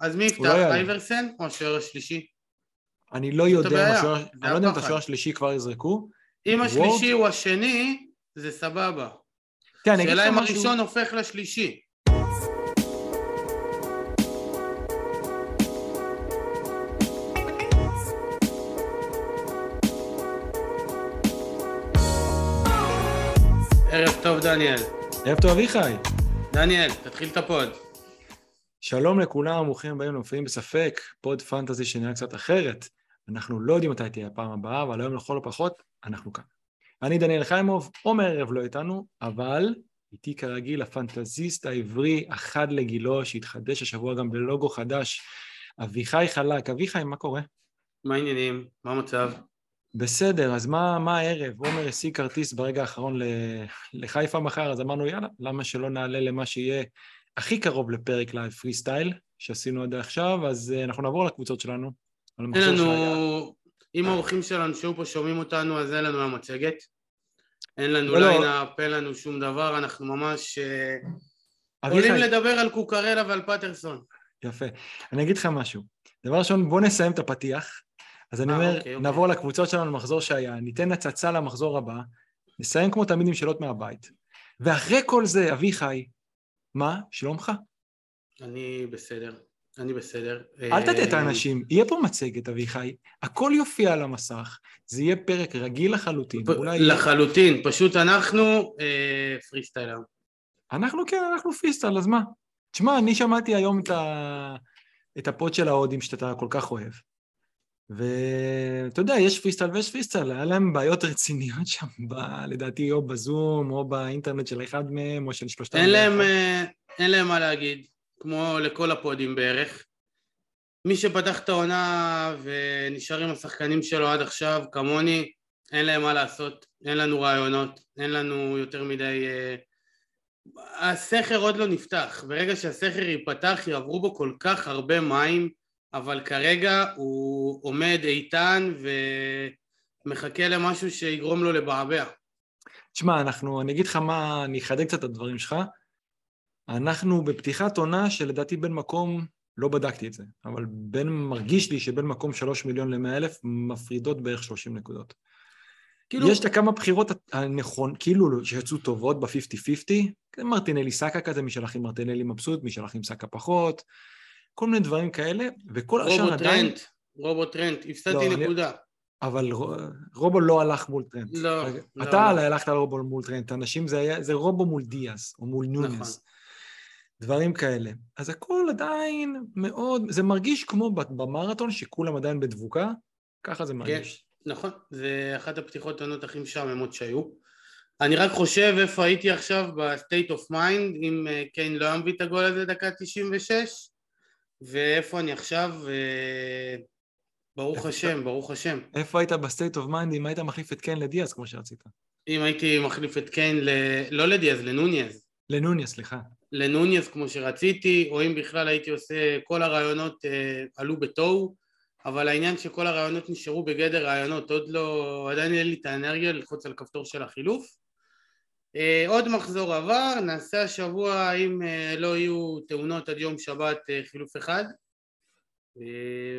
אז מי לא יפתח. אייברסן או השוער השלישי? אני לא יודע אם השוער, אני לא יודע אם את הפחד. השוער השלישי כבר יזרקו. אם? השלישי הוא השני, זה סבבה. תראה, אני אגיד שאלה לך אם הראשון הופך לשלישי. ערב טוב דניאל. ערב טוב אביחי. דניאל, תתחיל את הפוד. שלום לכולם, ברוכים הבאים למופיעים בספק, פוד פנטזי שנראה קצת אחרת. אנחנו לא יודעים מתי תהיה הפעם הבאה, אבל היום לכל הפחות, אנחנו כאן. אני דניאל חיימוב, עומר הערב לא איתנו, אבל איתי כרגיל הפנטזיסט העברי החד לגילו, שהתחדש השבוע גם בלוגו חדש, אביחי חלק. אביחי, מה קורה? מה העניינים? מה המצב? בסדר, אז מה, מה הערב? עומר השיג כרטיס ברגע האחרון לחיפה מחר, אז אמרנו, יאללה, למה שלא נעלה למה שיהיה הכי קרוב לפרק live freestyle שעשינו עד עכשיו, אז uh, אנחנו נעבור לקבוצות שלנו. אין לנו... אם האורחים שלנו שהיו פה שומעים אותנו, אז אין לנו היום מצגת. אין לנו לא, לא. line-up, אין לנו שום דבר, אנחנו ממש אה, עולים לדבר על קוקרלה ועל פטרסון. יפה. אני אגיד לך משהו. דבר ראשון, בוא נסיים את הפתיח. אז אני אה, אומר, אוקיי, אוקיי. נעבור לקבוצות שלנו למחזור שהיה, ניתן הצצה למחזור הבא, נסיים כמו תמיד עם שאלות מהבית. ואחרי כל זה, אביחי, מה? שלומך? אני בסדר, אני בסדר. אל תטעה את אה, האנשים, יהיה פה מצגת, אביחי, הכל יופיע על המסך, זה יהיה פרק רגיל לחלוטין, פ- אולי... לחלוטין, פשוט אנחנו אה, freestyler. אנחנו כן, אנחנו פיסטל, אז מה? תשמע, אני שמעתי היום את, ה... את הפוד של ההודים שאתה כל כך אוהב. ואתה יודע, יש פיסטל ויש פיסטל, היה להם בעיות רציניות שם, ב... לדעתי, או בזום, או באינטרנט של אחד מהם, או של שלושתם. אין להם. אה, אין להם מה להגיד, כמו לכל הפודים בערך. מי שפתח את העונה ונשאר עם השחקנים שלו עד עכשיו, כמוני, אין להם מה לעשות, אין לנו רעיונות, אין לנו יותר מדי... אה, הסכר עוד לא נפתח, ברגע שהסכר ייפתח יעברו בו כל כך הרבה מים, אבל כרגע הוא עומד איתן ומחכה למשהו שיגרום לו לבעבע. תשמע, אנחנו, אני אגיד לך מה, אני אחדד קצת את הדברים שלך. אנחנו בפתיחת עונה שלדעתי בין מקום, לא בדקתי את זה, אבל בין, מרגיש לי שבין מקום 3 מיליון ל-100 אלף מפרידות בערך 30 נקודות. כאילו, יש את הכמה בחירות הנכון, כאילו שיצאו טובות ב-50-50, מרטינלי סאקה כזה, מי שהלך עם מרטינלי מבסוט, מי שהלך עם סאקה פחות, כל מיני דברים כאלה, וכל השאר רובוט עדיין... טרנט, רובוט טרנט, הפסדתי לא, אני- נקודה. אבל ר- רובו לא הלך מול טרנט. לא, לא, אתה לא. הלכת על רובו מול טרנט, אנשים זה היה, זה רובו מול דיאז, או מול נכון. נוניס. דברים כאלה. אז הכל עדיין מאוד, זה מרגיש כמו במרתון שכולם עדיין בדבוקה, ככה זה מרגיש. נכון, זה אחת הפתיחות העונות הכי משעממות שהיו. אני רק חושב איפה הייתי עכשיו ב-state of mind אם קיין לא היה מביא את הגול הזה דקה 96 ואיפה אני עכשיו, אה, ברוך השם, ברוך השם. איפה היית בסטייט אוף מיינד אם היית מחליף את קיין לדיאז כמו שרצית? אם הייתי מחליף את קיין, ל... לא לדיאז, לנונייס. לנונייס, סליחה. לנונייס כמו שרציתי, או אם בכלל הייתי עושה, כל הרעיונות אה, עלו בתוהו, אבל העניין שכל הרעיונות נשארו בגדר רעיונות, עוד לא, עדיין אין לי את האנרגיה ללחוץ על כפתור של החילוף. אה, עוד מחזור עבר, נעשה השבוע, אם אה, לא יהיו תאונות עד יום שבת, אה, חילוף אחד.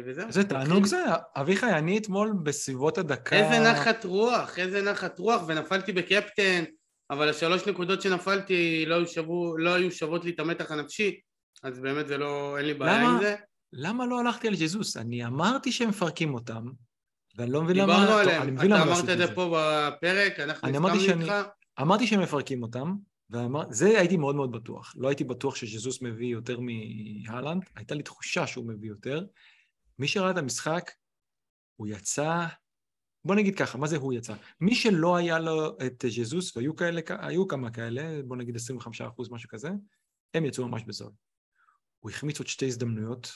וזהו. איזה תענוג זה, אביחי, אני אתמול בסביבות הדקה... איזה נחת רוח, איזה נחת רוח, ונפלתי בקפטן, אבל השלוש נקודות שנפלתי לא היו, שבו, לא היו שוות לי את המתח הנפשי, אז באמת זה לא, אין לי בעיה למה? עם זה. למה לא הלכתי על ג'זוס? אני אמרתי שהם מפרקים אותם, ואני לא מבין למה... דיברנו עליהם, אתה לא אמרת את זה פה בפרק, אנחנו הסכמנו שאני- איתך, אמרתי שהם מפרקים אותם, וזה הייתי מאוד מאוד בטוח. לא הייתי בטוח שז'זוס מביא יותר מהלנד, הייתה לי תחושה שהוא מביא יותר. מי שראה את המשחק, הוא יצא... בוא נגיד ככה, מה זה הוא יצא? מי שלא היה לו את ז'זוס, והיו כאלה, היו כמה כאלה, בוא נגיד 25 אחוז, משהו כזה, הם יצאו ממש בזול. הוא החמיץ עוד שתי הזדמנויות.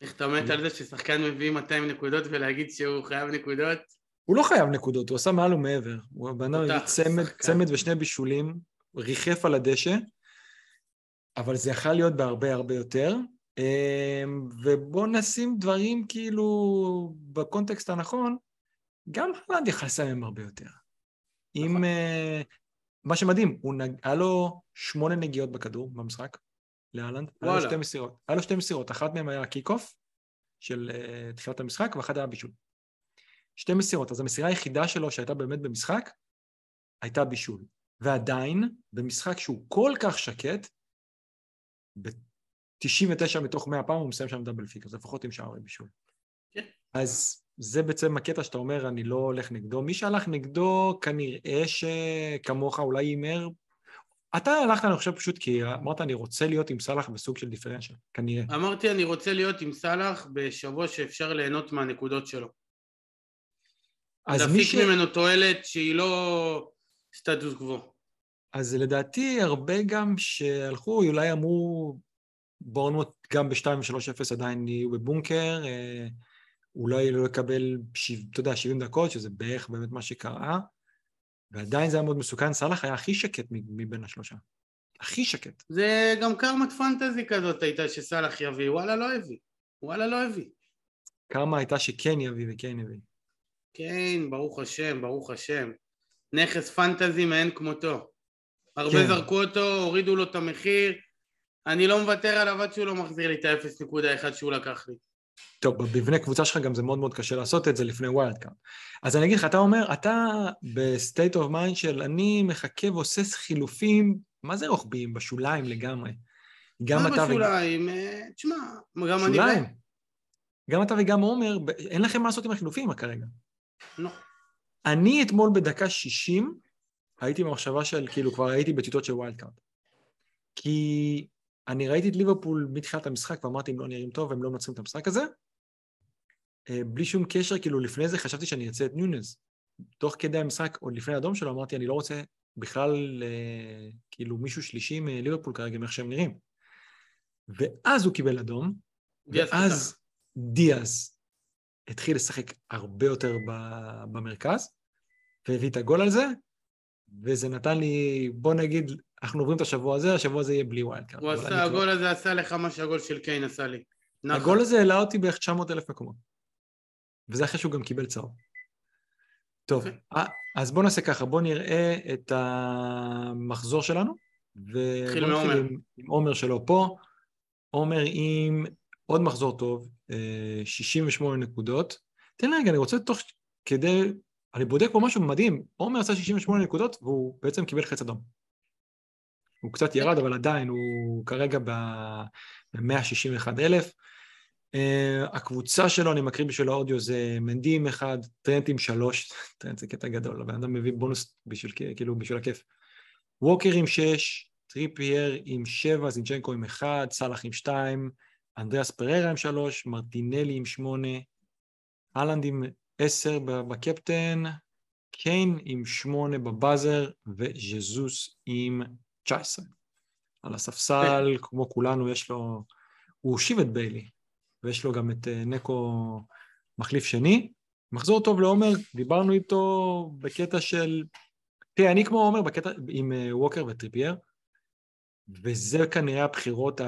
איך אתה מת על זה ששחקן מביא 200 נקודות ולהגיד שהוא חייב נקודות? הוא לא חייב נקודות, הוא עשה מעל ומעבר. הוא הביא צמד. צמד ושני בישולים, ריחף על הדשא, אבל זה יכול להיות בהרבה הרבה יותר. אמ, ובואו נשים דברים כאילו בקונטקסט הנכון, גם האלנד יכל לסיים הרבה יותר. נכון. אם... אה, מה שמדהים, הוא נג... היה לו שמונה נגיעות בכדור במשחק, להאלנד. היה לו שתי מסירות. היה לו שתי מסירות, אחת מהן היה kick-off של uh, תחילת המשחק, ואחת היה בישול. שתי מסירות. אז המסירה היחידה שלו שהייתה באמת במשחק, הייתה בישול. ועדיין, במשחק שהוא כל כך שקט, ב-99 מתוך 100 פעם הוא מסיים שם דאבל פיק, אז לפחות עם שערי בישול. כן. אז זה בעצם הקטע שאתה אומר, אני לא הולך נגדו. מי שהלך נגדו, כנראה שכמוך אולי הימר. אתה הלכת, אני חושב, פשוט כי אמרת, אני רוצה להיות עם סאלח בסוג של דיפרנציאל, כנראה. אמרתי, אני רוצה להיות עם סאלח בשבוע שאפשר ליהנות מהנקודות שלו. אז מי ש... להפיק ממנו תועלת שהיא לא סטטוס קוו. אז לדעתי הרבה גם שהלכו, אולי אמרו, בורנמוט גם ב-2 ו-3-0 עדיין יהיו בבונקר, אה, אולי לא יקבל, אתה יודע, 70 דקות, שזה בערך באמת מה שקרה, ועדיין זה היה מאוד מסוכן. סאלח היה הכי שקט מבין השלושה. הכי שקט. זה גם קרמת פנטזי כזאת הייתה שסאלח יביא, וואלה לא הביא. וואלה לא הביא. קרמה הייתה שכן יביא וכן יביא. כן, ברוך השם, ברוך השם. נכס פנטזי מאין כמותו. הרבה כן. זרקו אותו, הורידו לו את המחיר, אני לא מוותר עליו עד שהוא לא מחזיר לי את ה-0.1 שהוא לקח לי. טוב, במבנה קבוצה שלך גם זה מאוד מאוד קשה לעשות את זה לפני wild card. אז אני אגיד לך, אתה אומר, אתה ב-state of mind של אני מחכה ועושה חילופים, מה זה רוחביים? בשוליים לגמרי. גם אתה... מה בשוליים? אה, תשמע, גם אני... שוליים. גם אתה וגם עומר, אין לכם מה לעשות עם החילופים כרגע. לא. אני אתמול בדקה 60, הייתי במחשבה של, כאילו, כבר הייתי בטיוטות של wild card. כי אני ראיתי את ליברפול מתחילת המשחק ואמרתי, אם לא נראים טוב, הם לא מנצחים את המשחק הזה. אה, בלי שום קשר, כאילו, לפני זה חשבתי שאני ארצה את נונייס. תוך כדי המשחק, עוד לפני האדום שלו, אמרתי, אני לא רוצה בכלל, אה, כאילו, מישהו שלישי מליברפול כרגע, מאיך שהם נראים. ואז הוא קיבל אדום, ואז דיאז התחיל לשחק הרבה יותר במרכז, והביא את הגול על זה, וזה נתן לי, בוא נגיד, אנחנו עוברים את השבוע הזה, השבוע הזה יהיה בלי wild card. הוא עשה, הגול כבר... הזה עשה לך מה שהגול של קיין עשה לי. נחת. הגול הזה העלה אותי בערך 900 אלף מקומות. וזה אחרי שהוא גם קיבל צהוב. טוב, okay. אה, אז בואו נעשה ככה, בואו נראה את המחזור שלנו. נתחיל מעומר. עם, עם עומר שלו פה. עומר עם עוד מחזור טוב, 68 אה, נקודות. תן רגע, אני רוצה תוך כדי אני בודק פה משהו מדהים, עומר עשה 68 נקודות והוא בעצם קיבל חץ אדום. הוא קצת ירד, אבל עדיין הוא כרגע ב-161 אלף. Uh, הקבוצה שלו, אני מקריא בשביל האודיו, זה מנדי עם אחד, טרנט עם שלוש, טרנט זה קטע גדול, הבן אדם מביא בונוס בשביל, כאילו, בשביל הכיף. ווקר עם שש, טריפייר עם שבע, זינצ'נקו עם אחד, סאלח עם שתיים, אנדריאס פריירה עם שלוש, מרטינלי עם שמונה, האלנד עם עשר בקפטן, קיין עם שמונה ב-buzzer וז'סוס עם 19. על הספסל, כמו כולנו, יש לו... הוא הושיב את ביילי, ויש לו גם את אה, נקו מחליף שני. מחזור טוב לעומר, דיברנו איתו בקטע של... תראה, אני כמו עומר בקטע עם אה, ווקר וטריפייר, וזה כנראה הבחירות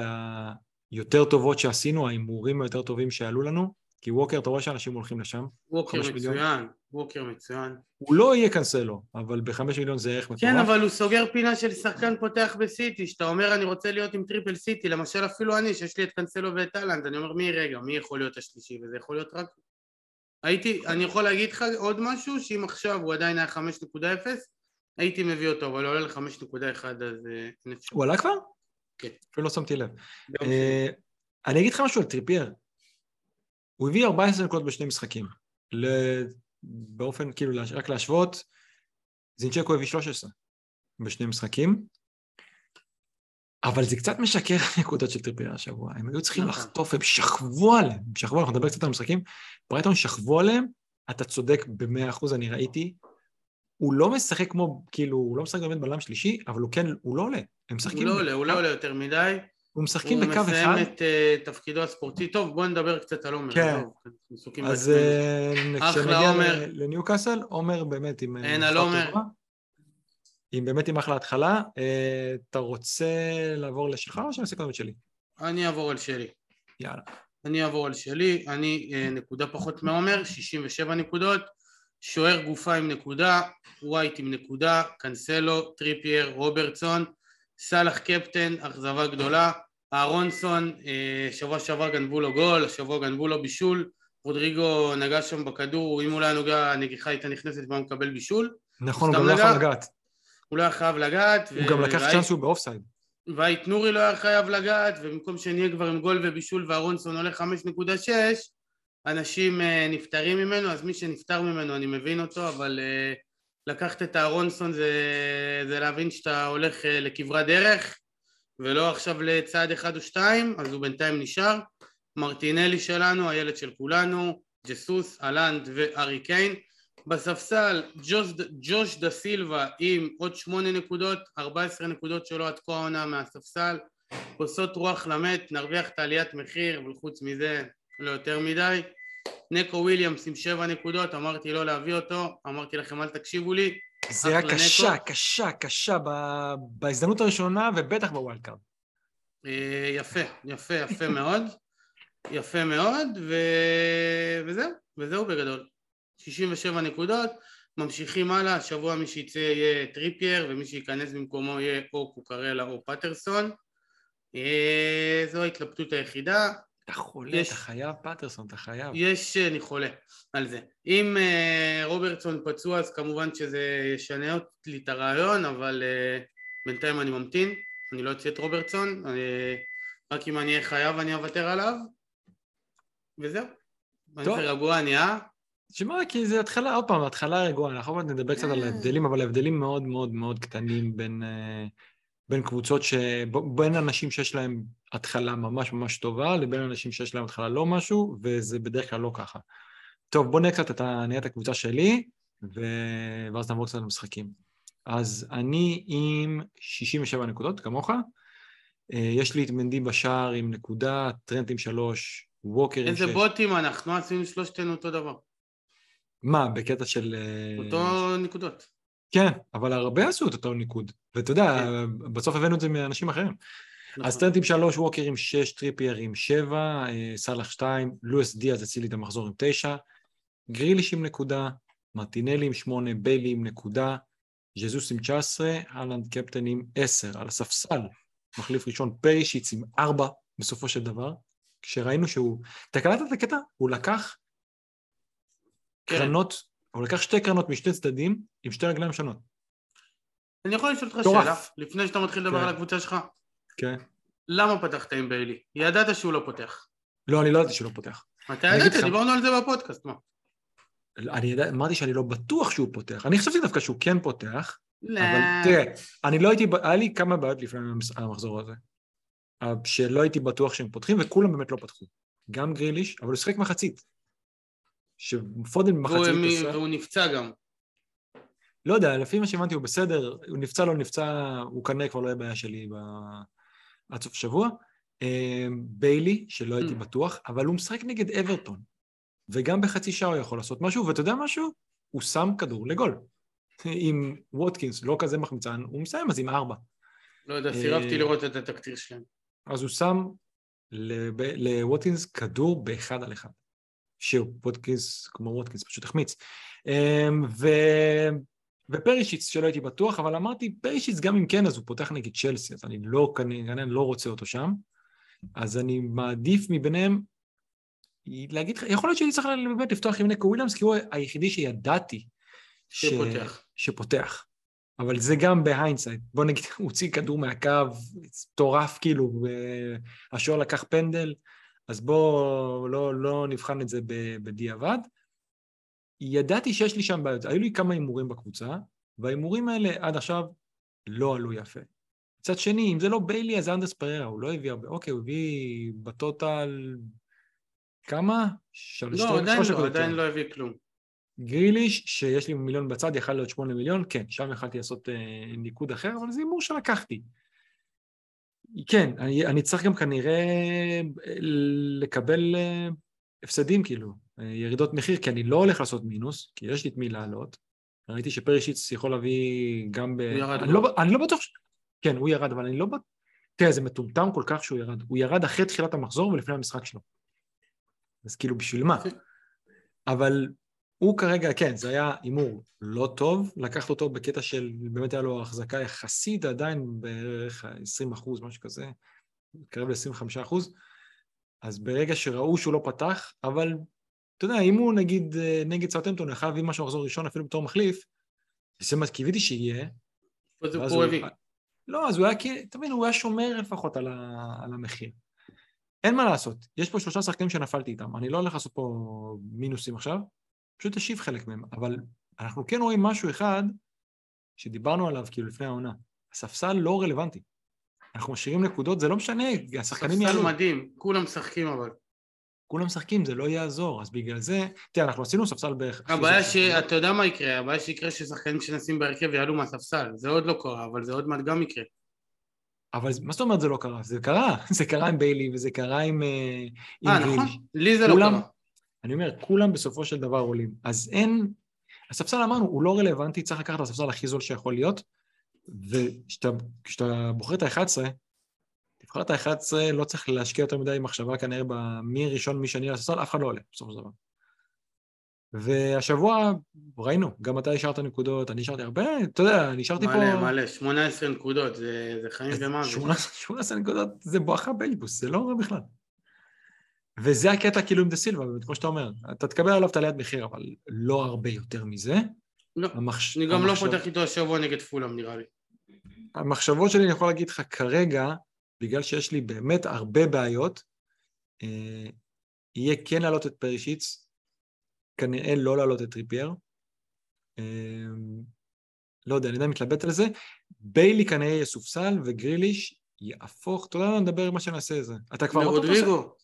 היותר טובות שעשינו, ההימורים היותר טובים שעלו לנו. כי ווקר, אתה רואה שאנשים הולכים לשם? ווקר מצוין, מיליון. ווקר מצוין. הוא לא יהיה קנסלו, אבל בחמש מיליון זה ערך מטורף. כן, אבל הוא סוגר פינה של שחקן פותח בסיטי, שאתה אומר אני רוצה להיות עם triple סיטי, למשל אפילו אני, שיש לי את קנסלו ואת האלנד, אני אומר מי רגע, מי יכול להיות השלישי, וזה יכול להיות רק... הייתי, אני יכול להגיד לך עוד משהו, שאם עכשיו הוא עדיין היה 5.0, הייתי מביא אותו, אבל הוא עולה ל-5.1 אז... אה, הוא עלה כבר? כן. אפילו לא שמתי לב. אה, אני אגיד לך משהו על טריפייר. הוא הביא 14 נקודות בשני משחקים. באופן, כאילו, רק להשוות, זינצ'קו הביא 13 בשני משחקים, אבל זה קצת משקר הנקודות של טריפר השבוע. הם היו צריכים נכון. לחטוף, הם שכבו עליהם, הם שכבו, אנחנו נדבר קצת על המשחקים. ברייטון שכבו עליהם, אתה צודק במאה אחוז, אני ראיתי. הוא לא משחק כמו, כאילו, הוא לא משחק באמת בלם שלישי, אבל הוא כן, הוא לא עולה. הם משחקים... הוא לא עולה, הוא לא עולה יותר מדי. הוא משחקים בקו אחד. הוא מסיים את uh, תפקידו הספורטי. טוב, בואו נדבר קצת על עומר. כן. אז uh, כשנגיע לניוקאסל, עומר באמת עם... אה, אין על עומר. עם באמת עם אחלה התחלה. Uh, אתה רוצה לעבור לשלך או שאני אעשה קודם את שלי? אני אעבור על שלי. יאללה. אני אעבור על שלי, אני uh, נקודה פחות מעומר, 67 נקודות, שוער גופה עם נקודה, ווייט עם נקודה, קנסלו, טריפייר, רוברטסון, סאלח קפטן, אכזבה גדולה, אהרונסון, אה, שבוע שעבר גנבו לו גול, השבוע גנבו לו בישול, רודריגו נגע שם בכדור, אם הוא לא היה נוגע, הנגיחה הייתה נכנסת והוא מקבל בישול. נכון, הוא גם לא יכול לגעת. הוא לא היה חייב לגעת. הוא גם לקח צ'אנס שהוא באופסייד. ואית נורי לא היה חייב לגעת, ובמקום שנהיה כבר עם גול ובישול ואהרונסון עולה 5.6, אנשים uh, נפטרים ממנו, אז מי שנפטר ממנו אני מבין אותו, אבל uh, לקחת את אהרונסון זה, זה להבין שאתה הולך uh, לכברת דרך, ולא עכשיו לצעד אחד או שתיים, אז הוא בינתיים נשאר. מרטינלי שלנו, הילד של כולנו, ג'סוס, אלנד וארי קיין. בספסל ג'וש, ג'וש דה סילבה עם עוד שמונה נקודות, 14 נקודות שלו עד כה העונה מהספסל. כוסות רוח למת, נרוויח את עליית מחיר, וחוץ מזה לא יותר מדי. נקו וויליאמס עם שבע נקודות, אמרתי לא להביא אותו, אמרתי לכם אל תקשיבו לי. זה היה קשה. קשה, קשה בהזדמנות הראשונה ובטח ב wild card. אה, יפה, יפה, יפה מאוד. יפה מאוד, ו... וזהו, וזהו בגדול. 67 נקודות, ממשיכים הלאה, השבוע מי שיצא יהיה טריפייר ומי שייכנס במקומו יהיה או קוקרלה או פטרסון. אה, זו ההתלבטות היחידה. אתה חולה, יש, אתה חייב פטרסון, אתה חייב. יש, אני חולה על זה. אם uh, רוברטסון פצוע אז כמובן שזה ישנה לי את הרעיון, אבל uh, בינתיים אני ממתין, אני לא אוציא את רוברטסון, אני, רק אם אני אהיה חייב אני אוותר עליו, וזהו. טוב. אני רגוע נהיה. תשמע, כי זה התחלה, עוד פעם, התחלה רגועה, אנחנו עוד נדבר קצת על ההבדלים, אבל ההבדלים מאוד מאוד מאוד קטנים בין, בין קבוצות, ש... בין אנשים שיש להם התחלה ממש ממש טובה, לבין אנשים שיש להם התחלה לא משהו, וזה בדרך כלל לא ככה. טוב, בוא נראה קצת את נהיה את הקבוצה שלי, ו... ואז נעבור קצת למשחקים. אז אני עם 67 נקודות, כמוך. יש לי את מנדי בשער עם נקודה, טרנט עם שלוש, ווקר עם שש. איזה בוטים אנחנו, עשינו שלושתנו אותו דבר. מה, בקטע של... אה, אותו נקודות. כן, אבל הרבה עשו את אותו ניקוד. ואתה יודע, כן. בסוף הבאנו את זה מאנשים אחרים. אז טרנט עם שלוש, ווקר עם שש, טריפייר עם שבע, אה, סאלח שתיים, לואיס דיאז הציל לי את המחזור עם תשע, גריליש עם נקודה, מרטינלי עם שמונה, ביילי עם נקודה, ז'זוס עם תשע עשרה, האלנד קפטן עם עשר, על הספסל, מחליף ראשון פרישיץ עם ארבע בסופו של דבר, כשראינו שהוא... אתה קלטת את הקטע? הוא לקח כן. קרנות, הוא לקח שתי קרנות משתי צדדים עם שתי רגליים שונות. אני יכול לשאול אותך שאלה, לפני שאתה מתחיל לדבר כן. על הקבוצה שלך? כן. למה פתחת עם ביילי? ידעת שהוא לא פותח. לא, אני לא ידעתי שהוא לא פותח. אתה ידעת, דיברנו על זה בפודקאסט, מה? אני ידע, אמרתי שאני לא בטוח שהוא פותח. אני חשבתי דווקא שהוא כן פותח, לא. אבל תראה, אני לא הייתי, היה לי כמה בעיות לפני המחזור הזה. שלא הייתי בטוח שהם פותחים, וכולם באמת לא פתחו. גם גריליש, אבל הוא שיחק מחצית. שפודן במחצית עשה... והוא נפצע גם. לא יודע, לפי מה שהבנתי הוא בסדר, הוא נפצע, לא נפצע, הוא כנראה כבר לא יהיה בעיה שלי ב... עד סוף שבוע. אמ, ביילי, שלא הייתי mm. בטוח, אבל הוא משחק נגד אברטון, וגם בחצי שעה הוא יכול לעשות משהו, ואתה יודע משהו? הוא שם כדור לגול. עם ווטקינס, לא כזה מחמצן, הוא מסיים אז עם ארבע. לא יודע, סירבתי אה, לראות את התקציר שלהם. אז הוא שם לווטקינס כדור באחד על אחד. שווטקינס, כמו ווטקינס, פשוט החמיץ. אמ, ו... ופרישיץ, שלא הייתי בטוח, אבל אמרתי, פרישיץ גם אם כן, אז הוא פותח נגד צ'לסי, אז אני לא, כנראה לא רוצה אותו שם. אז אני מעדיף מביניהם להגיד לך, יכול להיות שאני צריך באמת לפתוח עם נקו וויליאמס, כי הוא היחידי שידעתי שפותח. ש... שפותח. אבל זה גם ב hindsight. בוא נגיד, הוא הוציא כדור מהקו, מטורף כאילו, והשוער לקח פנדל, אז בואו לא, לא נבחן את זה בדיעבד. ידעתי שיש לי שם בעיות, היו לי כמה הימורים בקבוצה, וההימורים האלה עד עכשיו לא עלו יפה. מצד שני, אם זה לא ביילי, אז אנדריאס פריירה, הוא לא הביא הרבה, אוקיי, הוא הביא ב total כמה? של לא, עדיין לא, עדיין לא הביא כלום. גריליש, שיש לי מיליון בצד, יכל להיות שמונה מיליון, כן, שם יכלתי לעשות אה, ניקוד אחר, אבל זה הימור שלקחתי. כן, אני, אני צריך גם כנראה אה, לקבל אה, הפסדים, כאילו, אה, ירידות מחיר, כי אני לא הולך לעשות מינוס, כי יש לי את מי לעלות. ראיתי שפרישיץ יכול להביא גם ב... הוא ירד. אני לא, אני לא בטוח ש... כן, הוא ירד, אבל אני לא בטוח... תראה, זה מטומטם כל כך שהוא ירד. הוא ירד אחרי תחילת המחזור ולפני המשחק שלו. אז כאילו, בשביל מה? אבל הוא כרגע, כן, זה היה הימור לא טוב, לקחת אותו בקטע של, באמת היה לו החזקה יחסית, עדיין בערך 20 אחוז, משהו כזה, קרב ל-25 אחוז, אז ברגע שראו שהוא לא פתח, אבל אתה יודע, אם הוא נגיד אה, נגד סאוטמפטון, הוא חייב להביא משהו מחזור ראשון אפילו בתור מחליף, זה מה קיוויתי שיהיה. אז הוא הביא. לא, אז הוא היה, תבין, הוא היה שומר לפחות על, ה, על המחיר. אין מה לעשות, יש פה שלושה שחקנים שנפלתי איתם, אני לא הולך לעשות פה מינוסים עכשיו, פשוט אשיב חלק מהם, אבל אנחנו כן רואים משהו אחד שדיברנו עליו כאילו לפני העונה, הספסל לא רלוונטי. אנחנו משאירים נקודות, זה לא משנה, השחקנים יעלו. ספסל מדהים, כולם משחקים אבל. כולם משחקים, זה לא יעזור, אז בגלל זה, תראה, אנחנו עשינו ספסל בערך... הבעיה ש... אתה יודע מה יקרה, הבעיה שיקרה ששחקנים שנשים בהרכב יעלו מהספסל, זה עוד לא קרה, אבל זה עוד מעט גם יקרה. אבל מה זאת אומרת זה לא קרה? זה קרה, זה קרה עם ביילי וזה קרה עם... אה, אה נכון, לי זה לא קרה. אני אומר, כולם בסופו של דבר עולים. אז אין... הספסל אמרנו, הוא לא רלוונטי, צריך לקחת את הספסל הכי זול שיכול להיות, וכשאתה בוחר את ה-11, תבחר את ה-11, לא צריך להשקיע יותר מדי מחשבה כנראה במי ראשון, מי שני לספסל, אף אחד לא עולה בסופו של דבר. והשבוע ראינו, גם אתה השארת נקודות, אני השארתי הרבה, אתה יודע, אני השארתי פה... מלא, מלא, 18 נקודות, זה, זה חיים ומוות. 18 נקודות זה בואכה בייליבוס, זה לא רע בכלל. וזה הקטע כאילו עם דה סילבה, כמו שאתה אומר, אתה תקבל עליו את עליית מחיר, אבל לא הרבה יותר מזה. לא, המחש... אני גם לא המחשב... לא פותח איתו השבוע נגד פולאם נראה לי. המחשבות שלי, אני יכול להגיד לך כרגע, בגלל שיש לי באמת הרבה בעיות, אה, יהיה כן להעלות את פרישיץ, כנראה לא להעלות את טריפייר. אה, לא יודע, אני יודע, מתלבט על זה. ביילי כנראה יסופסל, וגריליש יהפוך, אתה יודע מה, נדבר מה שנעשה את זה. אתה כבר... לרודריגו.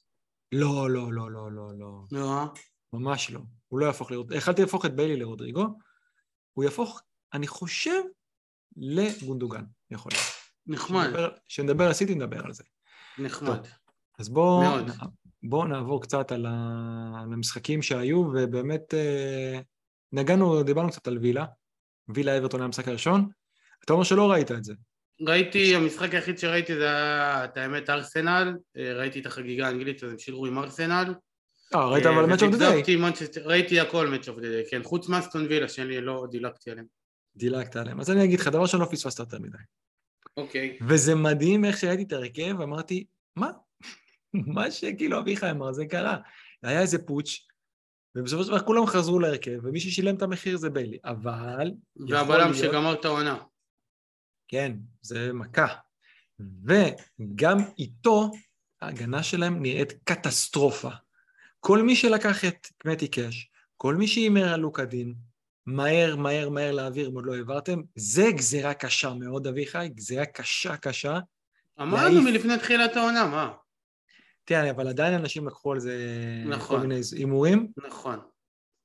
לא, לא, לא, לא, לא, לא. לא. ממש לא. הוא לא יהפוך לרודריגו. יכלתי להפוך את ביילי לרודריגו. הוא יהפוך, אני חושב, לגונדוגן, יכול להיות. נחמד. כשנדבר על סיטי נדבר על זה. נחמד. טוב, אז בואו בוא נעבור קצת על, ה, על המשחקים שהיו, ובאמת אה, נגענו, דיברנו קצת על וילה. וילה אברטון היה המשחק הראשון. אתה אומר שלא ראית את זה. ראיתי, המשחק היחיד שראיתי זה היה, את האמת, ארסנל, אה, ראיתי את החגיגה האנגלית, אז הם שילרו עם ארסנל. אה, ראית אבל Match of the Day. ראיתי הכל Match of the Day, כן, חוץ מאסטון וילה, שאני לא דילגתי עליהם. דילגת עליהם. אז אני אגיד לך, דבר שלא פספסת יותר מדי. אוקיי. וזה מדהים איך שראיתי את ההרכב, אמרתי, מה? מה שכאילו אביחי אמר, זה קרה. היה איזה פוטש, ובסופו של דבר כולם חזרו להרכב, ומי ששילם את המחיר זה ביילי, אבל... והבלם. שגמר את העונה. כן, זה מכה. וגם איתו, ההגנה שלהם נראית קטסטרופה. כל מי שלקח את קמטי קאש, כל מי שהימר על לוקדין, מהר, מהר, מהר להעביר אם עוד לא העברתם, זה גזירה קשה מאוד, אביחי, גזירה קשה, קשה. אמרנו מלפני תחילת העונה, מה? תראה, אבל עדיין אנשים לקחו על זה נכון. כל מיני הימורים. נכון.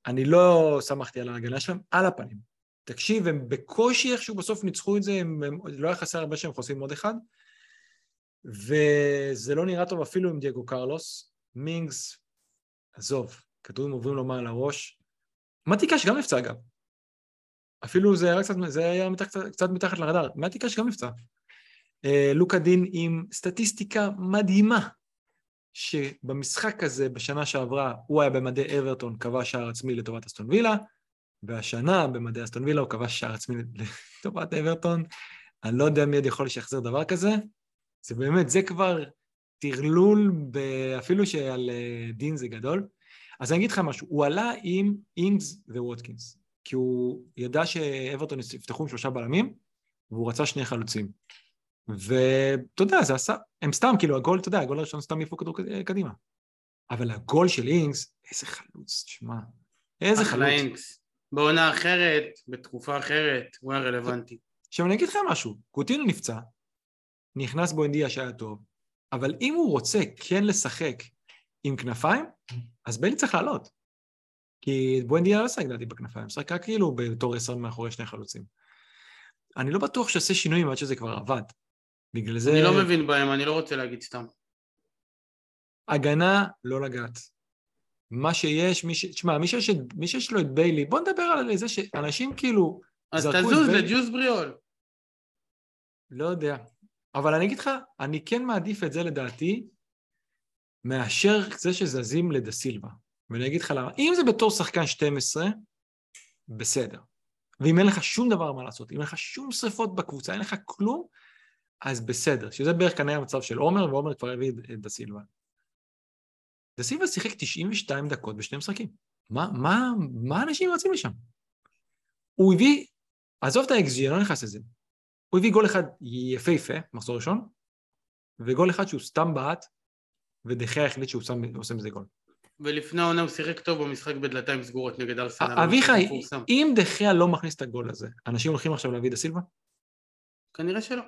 אני לא שמחתי על ההגנה שלהם, על הפנים. תקשיב, הם בקושי איכשהו בסוף ניצחו את זה, הם, הם, לא היה חסר הרבה שהם חוסים עוד אחד, וזה לא נראה טוב אפילו עם דייגו קרלוס. מינגס, עזוב, כדורים עוברים לו מעל הראש. מתיקה שגם נפצע אגב. אפילו זה היה קצת, זה היה מתח, קצת, מתחת לרדאר. מתי קאש גם נפצע. אה, לוקה דין עם סטטיסטיקה מדהימה, שבמשחק הזה בשנה שעברה הוא היה במדי אברטון, כבש שער עצמי לטובת אסטון וילה, והשנה במדי אסטון וילה הוא כבש שער עצמי לטובת אברטון. אני לא יודע מי עוד יכול לשחזר דבר כזה. זה באמת, זה כבר טרלול, אפילו שעל אה, דין זה גדול. אז אני אגיד לך משהו, הוא עלה עם אינגס וווטקינס, כי הוא ידע שאברטון יפתחו עם שלושה בלמים, והוא רצה שני חלוצים. ואתה יודע, זה עשה, הם סתם, כאילו, הגול, אתה יודע, הגול הראשון סתם יפו כדור קדימה. אבל הגול של אינגס, איזה חלוץ, שמע, איזה חלוץ. אינגס. בעונה אחרת, בתקופה אחרת, הוא היה רלוונטי. עכשיו אני אגיד לך משהו, קוטינו נפצע, נכנס בו אינדיה שהיה טוב, אבל אם הוא רוצה כן לשחק עם כנפיים, אז ביילי צריך לעלות. כי בואנדיה לא שחק לדעתי בכנפיים, שחק רק כאילו בתור עשר מאחורי שני חלוצים. אני לא בטוח שעושה שינויים עד שזה כבר עבד. בגלל זה... אני לא מבין בהם, אני לא רוצה להגיד סתם. הגנה, לא לגעת. מה שיש, מי ש... תשמע, מי שיש, מי שיש לו את ביילי, בוא נדבר על זה שאנשים כאילו... אז תזוז לג'וס בריאול. לא יודע. אבל אני אגיד לך, אני כן מעדיף את זה לדעתי, מאשר זה שזזים לדה סילבה. ואני אגיד לך למה. אם זה בתור שחקן 12, בסדר. ואם אין לך שום דבר מה לעשות, אם אין לך שום שריפות בקבוצה, אין לך כלום, אז בסדר, שזה בערך כנראה המצב של עומר, ועומר כבר הביא את דה סילבה. דה סילבה שיחק 92 דקות בשני משחקים. מה, מה, מה אנשים רצים לשם? הוא הביא, עזוב את ה-XG, אני לא נכנס לזה. הוא הביא גול אחד יפהפה, מחזור ראשון, וגול אחד שהוא סתם בעט, ודחיה החליט שהוא שם, עושה מזה גול. ולפני העונה הוא שיחק טוב במשחק בדלתיים סגורות נגד ארסנל. אביחי, אם דחיה לא מכניס את הגול הזה, אנשים הולכים עכשיו להביא דה סילבה? כנראה שלא.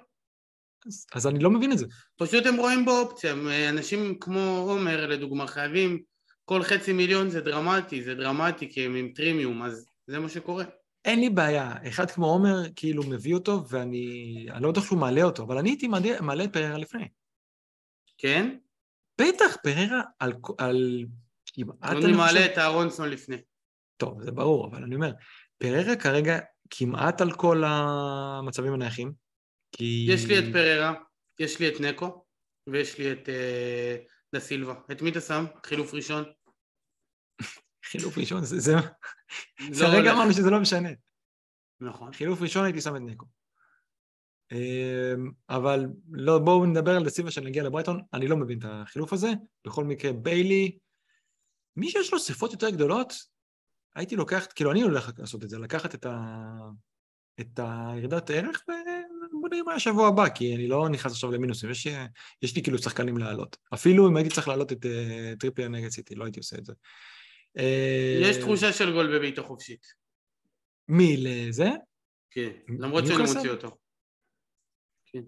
אז, אז אני לא מבין את זה. פשוט הם רואים בו אופציה, אנשים כמו עומר לדוגמה חייבים, כל חצי מיליון זה דרמטי, זה דרמטי כי הם עם טרימיום, אז זה מה שקורה. אין לי בעיה, אחד כמו עומר כאילו מביא אותו ואני אני לא בטוח שהוא מעלה אותו, אבל אני הייתי מעלה את פררה לפני. כן? בטח, פררה על... על כמעט... אני מעלה את אהרונסון לפני. טוב, זה ברור, אבל אני אומר, פררה כרגע כמעט על כל המצבים הנייחים, כי... יש לי את פררה, יש לי את נקו, ויש לי את אה, דה סילבה. את מי אתה שם? חילוף ראשון? חילוף ראשון, זה... זה... לא כרגע אמרנו שזה לא משנה. נכון. חילוף ראשון הייתי שם את נקו. אמ, אבל לא, בואו נדבר על דה סילבה שנגיע לברייטון, אני לא מבין את החילוף הזה. בכל מקרה, ביילי, מי שיש לו שפות יותר גדולות, הייתי לוקח, כאילו אני הולך לעשות את זה, לקחת את, ה... את הירידת ערך ובוא נראה מה השבוע הבא, כי אני לא נכנס עכשיו למינוסים, יש, יש לי כאילו שחקנים לעלות. אפילו אם הייתי צריך לעלות את uh, טריפיה נגד סיטי, לא הייתי עושה את זה. יש תחושה של גול בביתו חופשית. מי, לזה? כן, למרות שאני מוציא אותו. כן.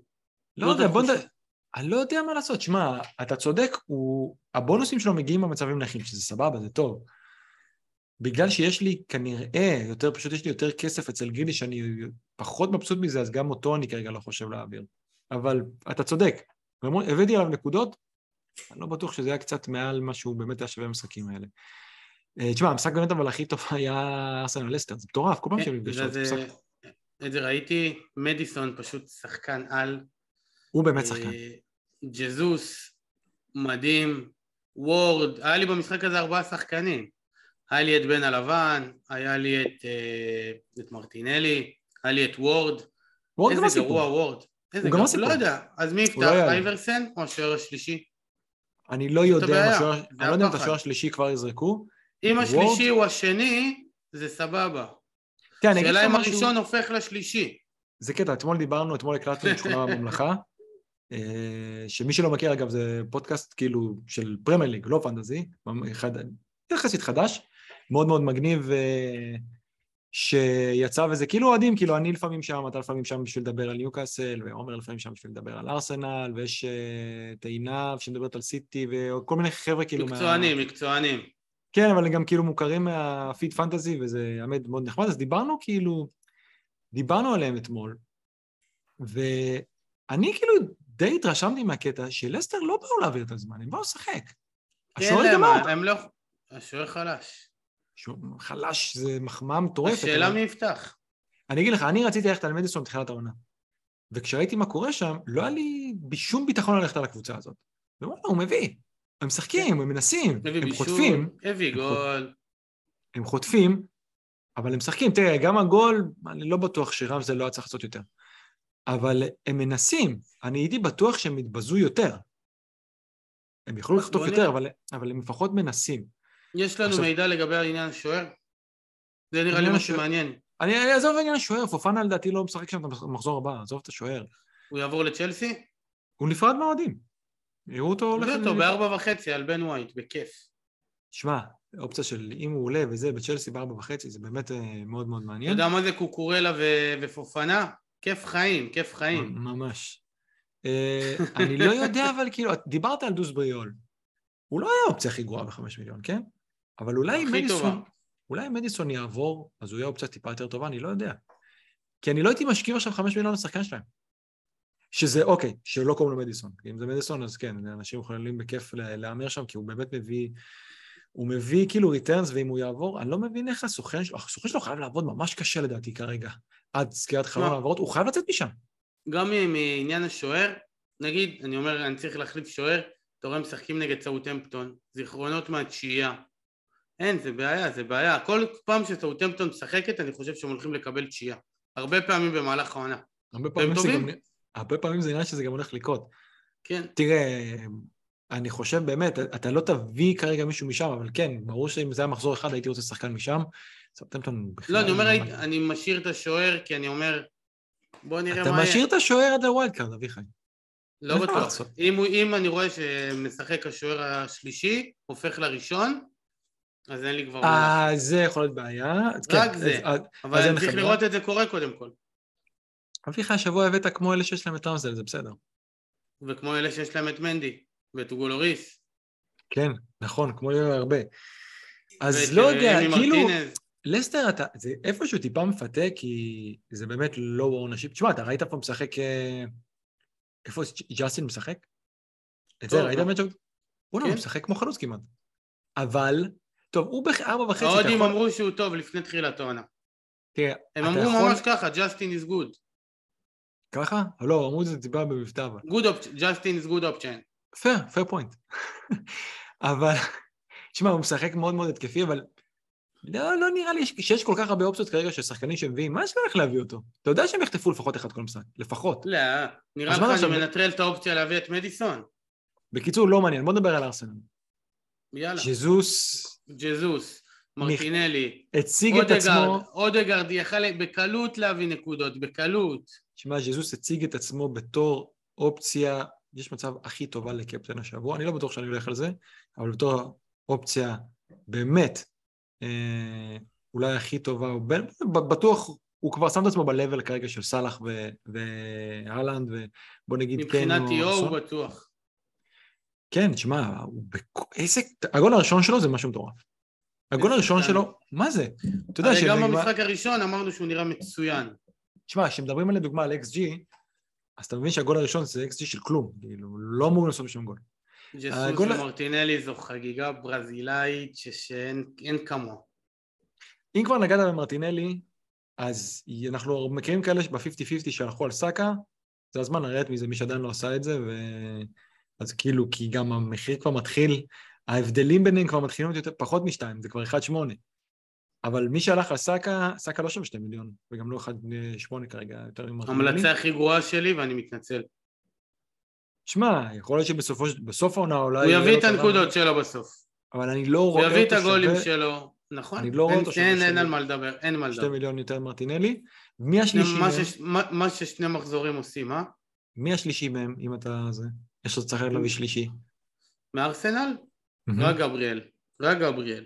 לא יודע, בוא נדבר... אני לא יודע מה לעשות. שמע, אתה צודק, הוא... הבונוסים שלו מגיעים במצבים נחים, שזה סבבה, זה טוב. בגלל שיש לי כנראה יותר, פשוט יש לי יותר כסף אצל גילי שאני פחות מבסוט מזה, אז גם אותו אני כרגע לא חושב להעביר. אבל אתה צודק, הבאתי עליו נקודות, אני לא בטוח שזה היה קצת מעל מה שהוא באמת היה שווה במשחקים האלה. אה, תשמע, המשחק באמת אבל הכי טוב היה ארסנל לסטר, זה מטורף, כל פעם שהם נפגשו, זה משחק... את זה ראיתי, מדיסון פשוט שחקן על. הוא באמת שחקן. אה, ג'זוס, מדהים, וורד, היה לי במשחק הזה ארבעה שחקנים. היה לי את בן הלבן, היה לי את, אה, את מרטינלי, היה לי את וורד. וורד גם הסיפור. איזה גרוע וורד. איזה גרוע, לא יודע. אז מי יפתח, לא אייברסן או השוער השלישי? אני לא יודע, לא יודע אם את השוער השלישי כבר יזרקו. אם השלישי הוא השני, זה סבבה. שאלה אם הראשון הופך לשלישי. זה קטע, אתמול דיברנו, אתמול הקלטנו את שכונה בממלכה, אה, שמי שלא מכיר אגב זה פודקאסט כאילו של פרמייר ליג, לא fantasy, יחסית חדש, מאוד מאוד מגניב אה, שיצא וזה כאילו אוהדים, כאילו אני לפעמים שם, אתה לפעמים שם בשביל לדבר על ניוקאסל, ועומר לפעמים שם בשביל לדבר על ארסנל, ויש אה, את עינב שמדברת על סיטי, וכל מיני חבר'ה כאילו... מקצוענים, מה... מקצוענים. כן, אבל הם גם כאילו מוכרים מהפיד פנטזי, וזה האמת מאוד נחמד, אז דיברנו כאילו, דיברנו עליהם אתמול, ואני כאילו די התרשמתי מהקטע שלסטר לא באו להעביר את הזמן, הם באו לשחק. השוער גמר. הם לא... השוער חלש. חלש זה מחמאה מטורפת. השאלה מי יפתח. אני אגיד לך, אני רציתי ללכת על מדיסון בתחילת העונה. וכשראיתי מה קורה שם, לא היה לי בשום ביטחון ללכת על הקבוצה הזאת. וואלה, הוא מביא. הם משחקים. הם מנסים, הם חוטפים. הביא גול. הם חוטפים, אבל הם משחקים. תראה, גם הגול, אני לא בטוח שרמזל לא היה צריך לעשות יותר. אבל הם מנסים. אני הייתי בטוח שהם יתבזו יותר. הם יכלו לחטוף יותר, אבל, אבל הם לפחות מנסים. יש לנו עכשיו... מידע לגבי העניין השוער? זה נראה לי משהו מעניין. אני אעזוב את העניין השוער, פופנה לדעתי לא משחק שם את המחזור הבא, עזוב את השוער. הוא יעבור לצ'לסי? הוא נפרד מהאוהדים. יראו אותו הולך... זה אותו בארבע וחצי על בן ווייט, בכיף. שמע, אופציה של אם הוא עולה וזה בצ'לסי בארבע וחצי, זה באמת אה, מאוד מאוד מעניין. אתה יודע מה זה קוקורלה ופופנה? כיף חיים, כיף חיים. ממש. אה, אני לא יודע, אבל כאילו, דיברת על דוס בריול. הוא לא היה האופציה הכי גרועה בחמש מיליון, כן? אבל אולי מדיסון, אולי מדיסון יעבור, אז הוא יהיה אופציה טיפה יותר טובה, אני לא יודע. כי אני לא הייתי משקיע עכשיו חמש מיליון לשחקן שלהם. שזה, אוקיי, שלא קוראים לו מדיסון. אם זה מדיסון, אז כן, אנשים יכולים בכיף להמר שם, כי הוא באמת מביא, הוא מביא כאילו ריטרנס, ואם הוא יעבור, אני לא מבין איך הסוכן שלו, הסוכן שלו חייב לעבוד ממש קשה לדעתי כרגע, עד סגירת חלון העברות, הוא חייב לצאת משם. גם מעניין השוער, נגיד, אני אומר, אני צריך להחליף שוער, אתה רואה משחקים נגד סאוטמפטון, זיכרונות מהתשיעייה. אין, זה בעיה, זה בעיה. כל פעם שסאוטמפטון משחקת, אני חושב שהם הולכים לקבל תשיעייה. הרבה פעמים במהלך העונה. הרבה פעמים זה גם... הרבה פעמים זה נראה שזה גם הולך לקרות. כן. תראה, אני חושב באמת, אתה לא תביא כרגע מישהו משם, אבל כן, ברור שאם זה היה מחזור אחד, הייתי רוצה שחקן משם. סאוטהמפטון בכלל... לא, אני אומר, הייתי- אני משאיר את השוער, כי אני אומר, בוא נראה אתה מה יהיה. משאיר את השוער עד ה wild card, אביחי. לא בטוח. אם, אם אני רואה שמשחק השוער השלישי, הופך לראשון, אז אין לי כבר... אה, זה יכול להיות בעיה. אז רק כן, זה. אז- אבל אז צריך. לראות את זה קורה קודם כל. אביחי, השבוע הבאת כמו אלה שיש להם את רמסדייל, זה בסדר. וכמו אלה שיש להם את מנדי, ואת אוגו לוריס. כן, נכון, כמו הרבה. אז לא אה, יודע, כאילו, מרטינז. לסטר, אתה, זה איפשהו טיפה מפתה, כי זה באמת לא אונשיפ. תשמע, אתה ראית פה משחק... אה, איפה ג'סטין משחק? את זה ראית לא. באמת? הוא כן. משחק כמו חלוץ כמעט. אבל, טוב, הוא בארבע וחצי, ההודים יכול... אמרו שהוא טוב לפני תחילת העונה. תראה, הם אמרו יכול- ממש ככה, Justin is good. ככה? לא, אמרו את זה טיפה במבטא, אבל... Good op- Justin is good option. fair, fair point. אבל, תשמע, הוא משחק מאוד מאוד התקפי, אבל לא, לא נראה לי שיש כל כך הרבה אופציות כרגע של שחקנים שמביאים, מה יש לך להביא אותו? אתה יודע שהם יחטפו לפחות אחד כל משחק, לפחות. לא, נראה לך אני ב- מנטרל את האופציה להביא את מדיסון? בקיצור, לא מעניין, בוא נדבר על ארסנל. יאללה. ז'זוס ג'זוס, מרטינלי, הציג את עצמו, אודגרד יכל בקלות להביא נקודות, בקלות. שמע, ז'זוס הציג את עצמו בתור אופציה, יש מצב הכי טובה לקפטן השבוע, אני לא בטוח שאני הולך על זה, אבל בתור אופציה באמת אה, אולי הכי טובה, הוא בין- בטוח הוא כבר שם את עצמו ב-level כרגע של סאלח והלנד, ובוא נגיד מבחינת קיין או יו הוא. בטוח. כן, תשמע, איזה... הגול הראשון שלו זה משהו מטורף. הגול איזה הראשון. שלו, מה זה? אתה יודע הרי גם במשחק הראשון אמרנו שהוא נראה מצוין. תשמע, כשמדברים על לדוגמה על XG, אז אתה מבין שהגול הראשון זה XG של כלום, כאילו, לא אמורים לעשות בשום גול. ג'סוס ומרטינלי זו חגיגה ברזילאית ש- שאין אין כמוה. אם כבר נגעת במרטינלי, אז אנחנו מכירים כאלה ב-50-50 שהלכו על סאקה, זה הזמן לרדת מזה, מי שעדיין לא עשה את זה, ו... אז כאילו, כי גם המחיר כבר מתחיל, ההבדלים ביניהם כבר מתחילים להיות פחות משתיים, זה כבר 1.8. אבל מי שהלך על סאקה, לא שם 2 מיליון, וגם לא 1.8 כרגע, יותר ממרטינלי. המלצה הכי גרועה שלי ואני מתנצל. שמע, יכול להיות שבסופו של- בסוף העונה אולי... הוא יביא את הנקודות שלו בסוף. אבל אני לא הוא רואה יביא את אותו הגולים שווה שלו. נכון. אני לא רואה אותו שווה אין אין על מה לדבר, אין מה 2 לדבר. מיליון יותר מרטינלי. מי השלישי מה מהם? מה ששני מחזורים עושים, אה? מי השלישי מהם, אם אתה... זה? יש עוד צריך להביא שלישי. מארסנל? רק גבריאל. רק גבריאל.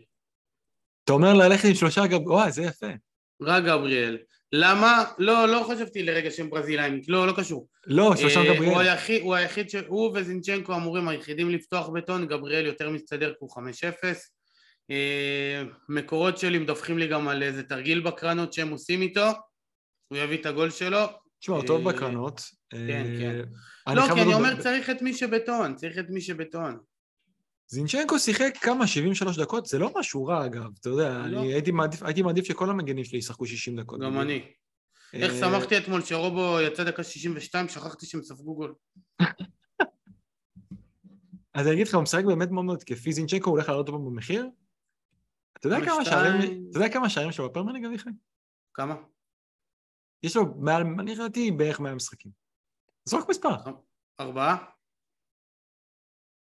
אתה אומר ללכת עם שלושה גב... וואי, זה יפה. רק גבריאל. למה? לא, לא חשבתי לרגע שהם ברזילאים, לא, לא קשור. לא, שלושה אה, הוא גבריאל. היחיד, הוא היחיד, ש... הוא וזינצ'נקו אמורים היחידים לפתוח בטון, גבריאל יותר מסתדר כי הוא 5-0. אה, מקורות שלי מדווחים לי גם על איזה תרגיל בקרנות שהם עושים איתו, הוא יביא את הגול שלו. תשמע, הוא טוב אה, בקרנות. כן, אה, כן. לא, כי אני אומר צריך את מי שבטון, צריך את מי שבטון. זינצ'נקו שיחק כמה? 73 דקות? זה לא משהו רע, אגב. אתה יודע, לא. אני הייתי מעדיף- שכל המגנים שלי ישחקו 60 דקות. גם. אני. איך אה, שמחתי אתמול שרובו יצא דקה 62, שכחתי שהם ספגו גול. אז אני אגיד לך, הוא משחק באמת מאוד מאוד התקפי, זינצ'נקו הולך לעלות אותו במחיר? אתה יודע כמה. שערים, שלו בפרמנג, אביחי? כמה? יש לו מעל, אני ראיתי בערך 100 משחקים. זרוק מספר. ארבעה?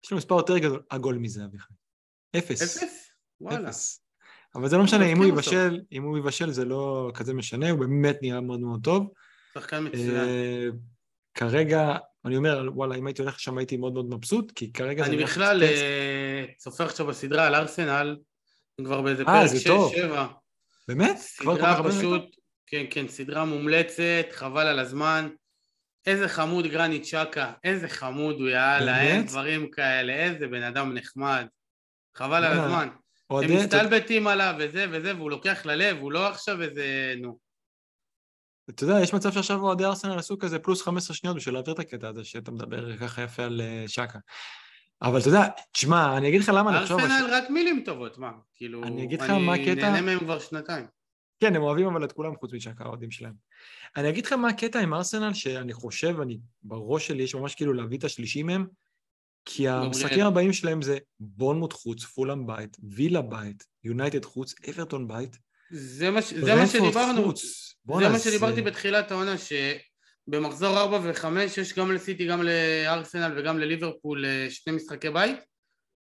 יש לו מספר יותר גדול, עגול מזה, אביחי. אפס. אפס? וואלה. אפס. אבל זה לא משנה, אם הוא. יבשל, אם הוא יבשל זה לא כזה משנה, הוא באמת נראה מאוד מאוד טוב. שחקן מצוין. אה, כרגע, אני אומר, וואלה, אם הייתי הולך לשם הייתי מאוד מאוד מבסוט, כי כרגע זה... אני בכלל. אה, צופה עכשיו בסדרה על ארסנל, כבר באיזה אה, פרק זה טוב. 6-7. באמת? סדרה פשוט? כן, כן, סדרה מומלצת, חבל על הזמן. איזה חמוד גרנית שקה, איזה חמוד הוא, יאללה, אין? דברים כאלה, איזה בן אדם נחמד. חבל על הזמן. הם אוהדי- מסתלבטים עליו וזה וזה, והוא לוקח ללב, הוא לא עכשיו איזה... נו. אתה יודע, יש מצב שעכשיו אוהדי ארסנל עשו כזה פלוס 15 שניות בשביל להעביר את הקטע הזה, שאתה מדבר ככה יפה על אה, שקה. אבל אתה יודע, תשמע, אני אגיד לך למה אני חושב... ארסנל רק מילים טובות, מה? כאילו, אני אגיד לך מה הקטע? אני נהנה מהם כבר שנתיים. כן, הם אוהבים אבל את כולם חוץ משקה, האוהדים שלהם. אני אגיד לך מה הקטע עם ארסנל, שאני חושב, אני, בראש שלי יש ממש כאילו להביא את השלישי מהם, כי המשחקים הבאים שלהם זה בונמוט חוץ, פולאם בית, וילה בית, יונייטד חוץ, אברטון בית, זה מה, ש- זה מה שדיברנו, חוץ. זה מה שדיברתי בתחילת העונה, במחזור 4 ו-5 יש גם לסיטי, גם לארסנל וגם לליברפול אה, שני משחקי בית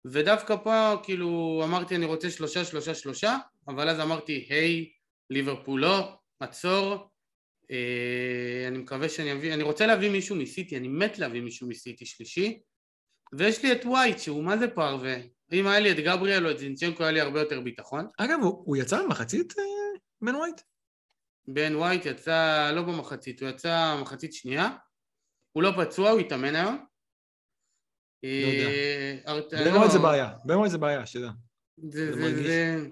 ודווקא פה כאילו אמרתי אני רוצה שלושה שלושה שלושה אבל אז אמרתי היי ליברפול לא, עצור אה, אני מקווה שאני אביא, אני רוצה להביא מישהו מסיטי, אני מת להביא מישהו מסיטי שלישי ויש לי את ווייט שהוא מה זה פרווה אם היה לי את גבריאל או את זינצ'נקו היה לי הרבה יותר ביטחון אגב, הוא, הוא יצא במחצית, אה, בן ווייט? בן ווייט יצא לא במחצית, הוא יצא מחצית שנייה הוא לא פצוע, הוא התאמן היום לא יודע. אה, בן לא, ווייט זה בעיה, בן ווייט זה בעיה, שתדע. זה, זה זה.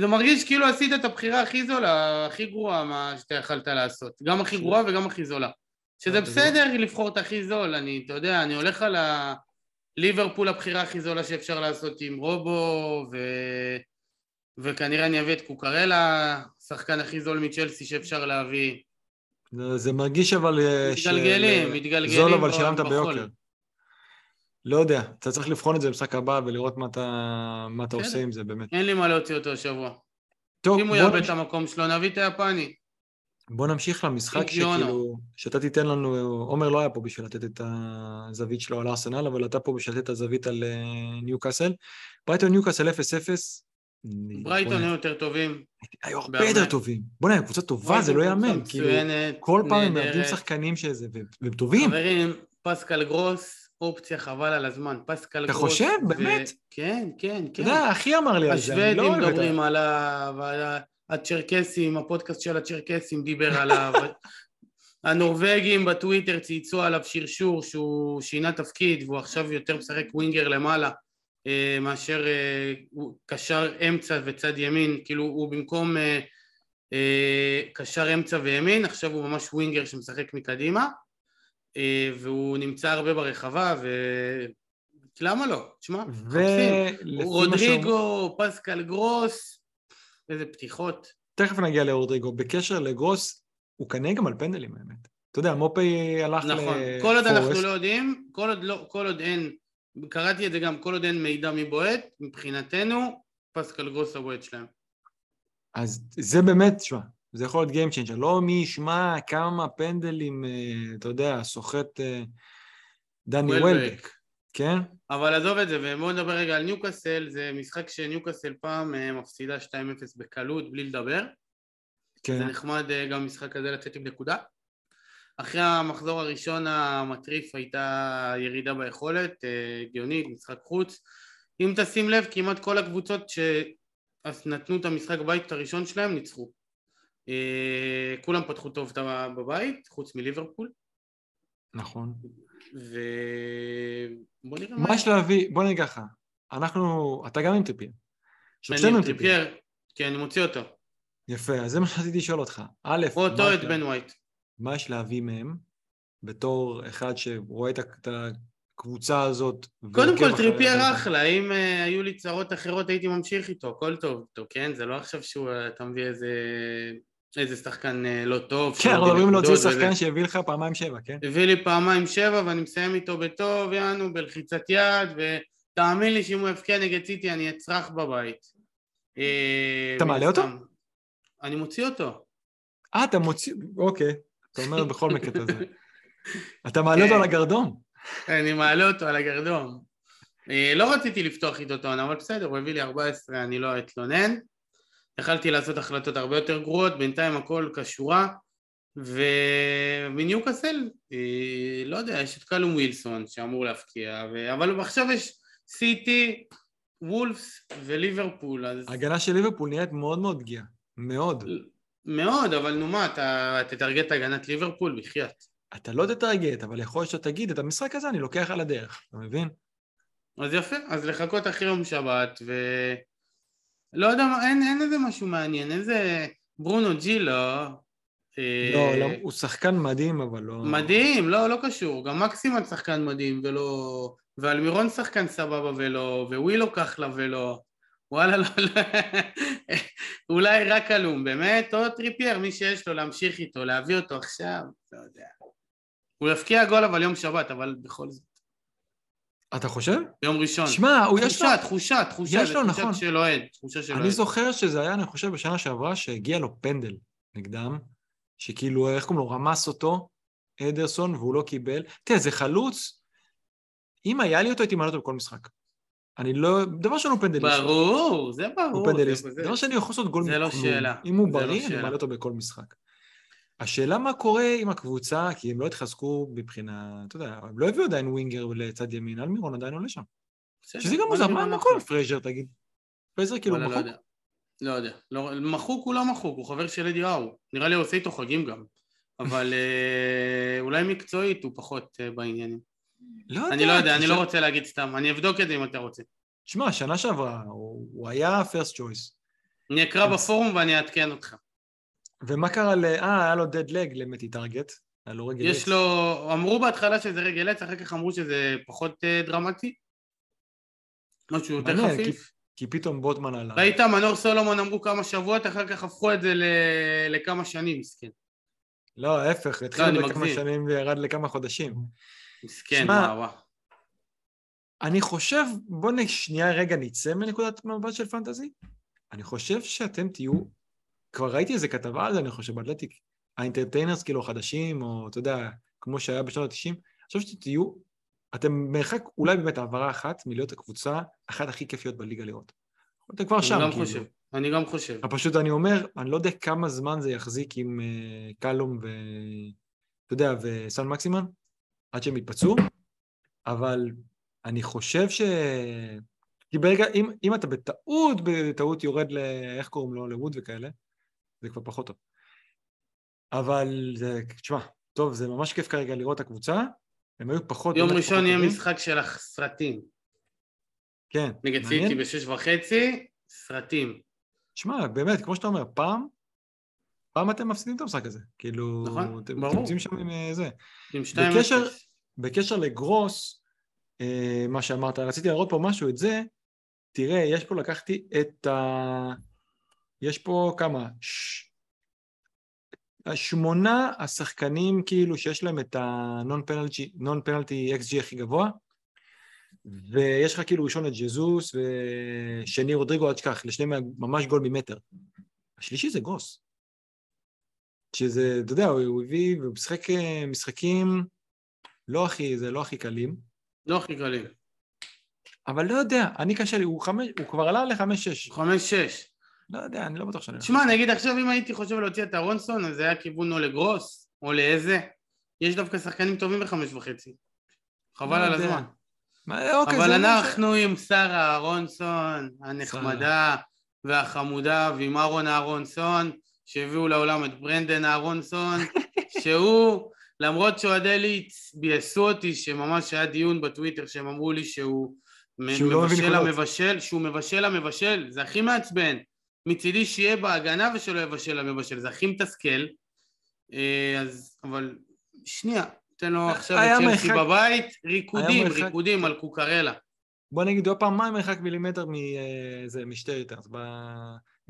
זה, מרגיש כאילו עשית את הבחירה הכי זולה, הכי גרועה מה שאתה יכלת לעשות, גם הכי גרועה וגם הכי זולה. שזה זה בסדר לבחור את הכי זול, אני, אתה יודע, אני הולך על הליברפול הבחירה הכי זולה שאפשר לעשות עם רובו, ו... וכנראה אני אביא את קוקרלה, שחקן הכי זול מצ'לסי שאפשר להביא. זה- זה מרגיש אבל... אה, מתגלגלים, של- מתגלגלים זול אבל שילמת. ביוקר. לא יודע, אתה צריך לבחון את זה במשחק הבא ולראות מה אתה, מה אתה. עושה עם זה באמת. אין לי מה להוציא אותו השבוע. טוב, אם הוא יאבד את המקום שלו, נביא את היפני. בוא נמשיך למשחק. שכאילו, שאתה תיתן לנו, עומר לא היה פה בשביל לתת את הזווית שלו על ארסנל, אבל אתה פה בשביל לתת את הזווית על אה, ניוקאסל. ברייטון ניוקאסל 0-0. ברייטון היו יותר טובים. היו הרבה. יותר טובים. בוא'נה, קבוצה טובה, זה לא ייאמן. כאילו, כל פעם הם. מאבדים שחקנים שזה, והם טובים. חברים, פסקל גרוס, אופציה חבל על הזמן. פסקל אתה גרוס. חושב? ו- באמת? כן, כן, אתה כן. יודע, אחי אמר לי על זה, אני השוודים לא אוהב את מדברים ה... עליו, על הצ'רקסים, הפודקאסט של הצ'רקסים דיבר עליו. הנורבגים בטוויטר צייצו עליו שרשור שהוא שינה תפקיד והוא עכשיו יותר משחק winger למעלה אה, מאשר אה, קשר אמצע וצד ימין, כאילו הוא במקום אה, קשר אמצע וימין, עכשיו הוא ממש ווינגר שמשחק מקדימה והוא נמצא הרבה ברחבה ו... למה לא? תשמע, שאומרים... רודריגו, פסקל גרוס, איזה פתיחות. תכף נגיע לרודריגו. בקשר לגרוס, הוא קנה גם על פנדלים האמת. אתה יודע, מופי הלך נכון, לפורסט. כל עוד אנחנו לא יודעים, כל עוד, לא, כל עוד אין, קראתי את זה גם, כל עוד אין מידע מבועט, מבחינתנו, פסקל גרוס הבועט שלהם. אז זה באמת, תשמע, זה יכול להיות Game Changer. לא מי ישמע כמה פנדלים, אה, אתה יודע, סוחט אה, דני וולבק. כן? אבל עזוב את זה, ובואו נדבר רגע על ניוקאסל, זה משחק שניוקאסל פעם אה, מפסידה 2-0 בקלות, בלי לדבר. זה כן. נחמד אה, גם במשחק הזה לצאת עם נקודה. אחרי המחזור הראשון המטריף הייתה ירידה ביכולת, הגיונית, משחק חוץ. אם תשים לב, כמעט כל הקבוצות שנתנו את המשחק בית הראשון שלהם ניצחו. אה, כולם פתחו טוב בבית, חוץ מליברפול, נכון. ובוא נראה מה יש להביא, בוא נגיד ככה, אנחנו, אתה גם עם טריפייר. אני עם טריפייר. כי אני מוציא אותו. יפה, אז זה מה שרציתי לשאול אותך. א', או מה אותו את בן ווייט. מה יש להביא מהם, בתור אחד שרואה את הקבוצה הזאת. קודם כל טריפייר? אחלה, אם אה, היו לי צרות אחרות הייתי ממשיך איתו, הכל טוב איתו, כן? זה לא עכשיו שהוא, אה, אתה מביא איזה, איזה שחקן אה, לא טוב. כן, אנחנו מדברים להוציא. שחקן שהביא לך פעמיים שבע, כן? הביא לי פעמיים שבע ואני מסיים איתו בטוב, יענו, בלחיצת יד, ותאמין לי שאם הוא יבקיע נגד סיטי אני אצרח בבית. אה, אתה מעלה אותו? אני מוציא אותו. אה, אתה מוציא, אוקיי. אתה אומר בכל את זה. אתה מעלה אותו כן. על הגרדום. אני מעלה אותו על הגרדום. אה, לא רציתי לפתוח איתו טון, אבל בסדר, הוא הביא לי 14, אני לא אתלונן. יכלתי לעשות החלטות הרבה יותר גרועות, בינתיים הכל כשורה. ומניוקאסל, אה, לא יודע, יש את קלום ווילסון שאמור להפקיע, ו... אבל עכשיו יש סיטי, וולפס וליברפול, אז ההגנה של ליברפול נראית מאוד מאוד פגיעה. מאוד. מאוד, אבל נו מה, אתה תטרגט הגנת ליברפול, בחייאת. אתה לא תטרגט, אבל יכול להיות שאתה תגיד, את המשחק הזה אני לוקח על הדרך, אתה מבין? אז יפה, אז לחכות אחרי יום שבת, ו... לא יודע, אין, אין איזה משהו מעניין, איזה ברונו ג'ילו, אה, לא, לא, הוא שחקן מדהים, אבל לא... מדהים, לא, לא קשור, גם מקסימון שחקן מדהים ולא... ואלמירון שחקן סבבה ולא, ווילו כחלה ולא, וואלה, לא, לא, אולי רק עלום, באמת, או טריפייר, מי שיש לו להמשיך איתו, להביא אותו עכשיו, לא יודע. הוא יבקיע גול אבל יום שבת, אבל בכל זאת, אתה חושב? יום ראשון. שמע, הוא יש לו... תחושה, תחושה, תחושה, יש לו, תחושה נכון. של אוהד, תחושה של אני אוהד. זוכר שזה היה, אני חושב, בשנה שעברה, שהגיע לו פנדל נגדם, שכאילו, איך קוראים לו, רמס אותו, אדרסון, והוא לא קיבל. תראה, זה חלוץ, אם היה לי אותו, הייתי מעלה אותו בכל משחק. אני לא... דבר ראשון הוא פנדליסט. ברור, זה ברור. הוא פנדליסט. דבר שני, הוא יכול לעשות גול זה לא מכלום. שאלה. אם הוא לא בריא, אני. מעלה אותו בכל משחק. השאלה מה קורה עם הקבוצה, כי הם לא התחזקו מבחינה, אתה יודע, הם לא הביאו עדיין winger לצד ימין, אלמירון עדיין עולה שם. שזה גם מוזר, מה. קורה עם פרייזר, תגיד? פרייזר כאילו לא מחוק? יודע. לא יודע. לא- מחוק הוא לא מחוק, הוא חבר של אדי האו. נראה לי הוא עושה איתו חגים גם. אבל אה, אולי מקצועית הוא פחות אה, בעניינים. לא יודע. אני לא יודע, אני לא רוצה להגיד סתם. אני אבדוק את זה אם אתה רוצה. תשמע, שנה שעברה, הוא היה פרסט צ'וייס. אני אקרא. בפורום ואני אעדכן אותך. ומה קרה ל... אה, היה לו דד לג למתי טארגט. היה לו רגל יש עץ. לו... אמרו בהתחלה שזה רגל עץ, אחר כך אמרו שזה פחות אה, דרמטי. משהו יותר חפיף. כי פתאום בוטמן עלה. ראית, מנור סולומון אמרו כמה שבועות, אחר כך הפכו את זה ל- לכמה שנים, מסכן. לא, ההפך, התחיל בכמה מגזים. שנים וירד לכמה חודשים. מסכן, וואו. אני חושב, בוא שנייה רגע נצא מנקודת מבט של פנטזי. אני חושב שאתם תהיו, כבר ראיתי איזה כתבה על זה, אני חושב, באתלטיק, האינטרטיינרס כאילו החדשים, או אתה יודע, כמו שהיה בשנות ה-90, אני חושב שתהיו, אתם מרחק אולי באמת העברה אחת מלהיות הקבוצה אחת הכי כיפיות בליגה לראות. אתם כבר שם, אני גם כאילו. חושב, אני גם חושב. פשוט אני אומר, אני לא יודע כמה זמן זה יחזיק עם אה, קלום ו... אתה יודע, וסן מקסימן, עד שהם יתפצעו, אבל אני חושב ש... כי ברגע, אם, אם אתה בטעות, בטעות יורד ל... איך קוראים לו? לווד וכאלה, זה כבר פחות טוב. אבל זה, תשמע, טוב, זה ממש כיף כרגע לראות את הקבוצה, הם היו פחות... יום ראשון פחות יהיה טובים. משחק של הסרטים. כן, נגד. סיטי בשש וחצי, סרטים. שמע, באמת, כמו שאתה אומר, פעם, פעם אתם מפסידים את המשחק הזה. כאילו, נכון, אתם ברור. אתם יוצאים שם עם אה, זה. עם שתיים בקשר-. בקשר לגרוס, אה, מה שאמרת, רציתי להראות פה משהו, את זה, תראה, יש פה, לקחתי את ה... יש פה כמה? ש... השמונה השחקנים כאילו שיש להם את non penalty XG הכי גבוה, ויש לך כאילו ראשון את ג'זוס ושני רודריגו, אל תשכח, לשניהם ממש גול ממטר. השלישי זה גרוס. שזה, אתה יודע, הוא, הביא, והוא משחק אה, משחקים לא הכי, זה לא הכי קלים, לא הכי קלים. אבל לא יודע, אני קשה לי, הוא, חמש, הוא כבר עלה לחמש-שש. חמש-שש. לא יודע, אני לא בטוח שאני... תשמע, נגיד עכשיו אם הייתי חושב להוציא את אהרונסון, אז זה היה כיוון או לגרוס, או לאיזה. יש דווקא שחקנים טובים בחמש וחצי. חבל לא על. הזמן. מה, אוקיי, אבל אנחנו עם שרה אהרונסון, הנחמדה והחמודה, ועם אהרון אהרונסון, שהביאו לעולם את ברנדן אהרונסון, שהוא, למרות שאוהדי ליץ ביאסו אותי, שממש היה דיון בטוויטר שהם אמרו לי שהוא שהוא לא מבשל נקודות. המבשל, שהוא מבשל המבשל, זה הכי מעצבן. מצידי שיהיה בהגנה ושלא יבשל המבשל, זה הכי מתסכל. אה, אז, אבל, שנייה, תן לו עכשיו את צ'לסי מרחק- בבית, ריקודים, מרחק- ריקודים על קוקרלה. בוא נגיד פעם, מה המרחק מילימטר מזה, משתי ריטרס? ב...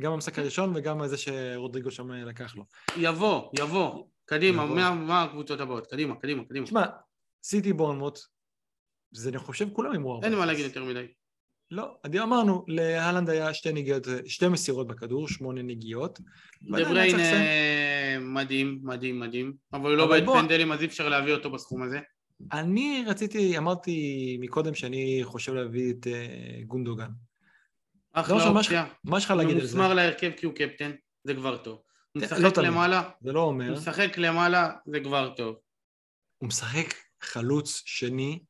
גם במשחק הראשון וגם זה שרודריגו שם לקח לו. יבוא, יבוא. קדימה, יבוא. מה, מה הקבוצות הבאות? קדימה, קדימה, קדימה. תשמע, סיטי בורנמוט, זה אני חושב כולם הימרו אין לי מה להגיד יותר מדי. לא, אמרנו, להלנד היה שתי נגיעות, שתי מסירות בכדור, שמונה נגיעות. דבריין לסיים. אה, מדהים, מדהים, מדהים. אבל הוא לא בוא- פנדלים, אז אי אפשר להביא אותו בסכום הזה. אני רציתי, אמרתי מקודם שאני חושב להביא את אה, גונדוגן. אחלה אופציה. מה יש לך הוא להגיד על זה? מוסמר להרכב כי הוא קפטן, זה כבר טוב. הוא לא משחק. למעלה, זה לא אומר. הוא משחק למעלה, זה כבר טוב. הוא משחק חלוץ שני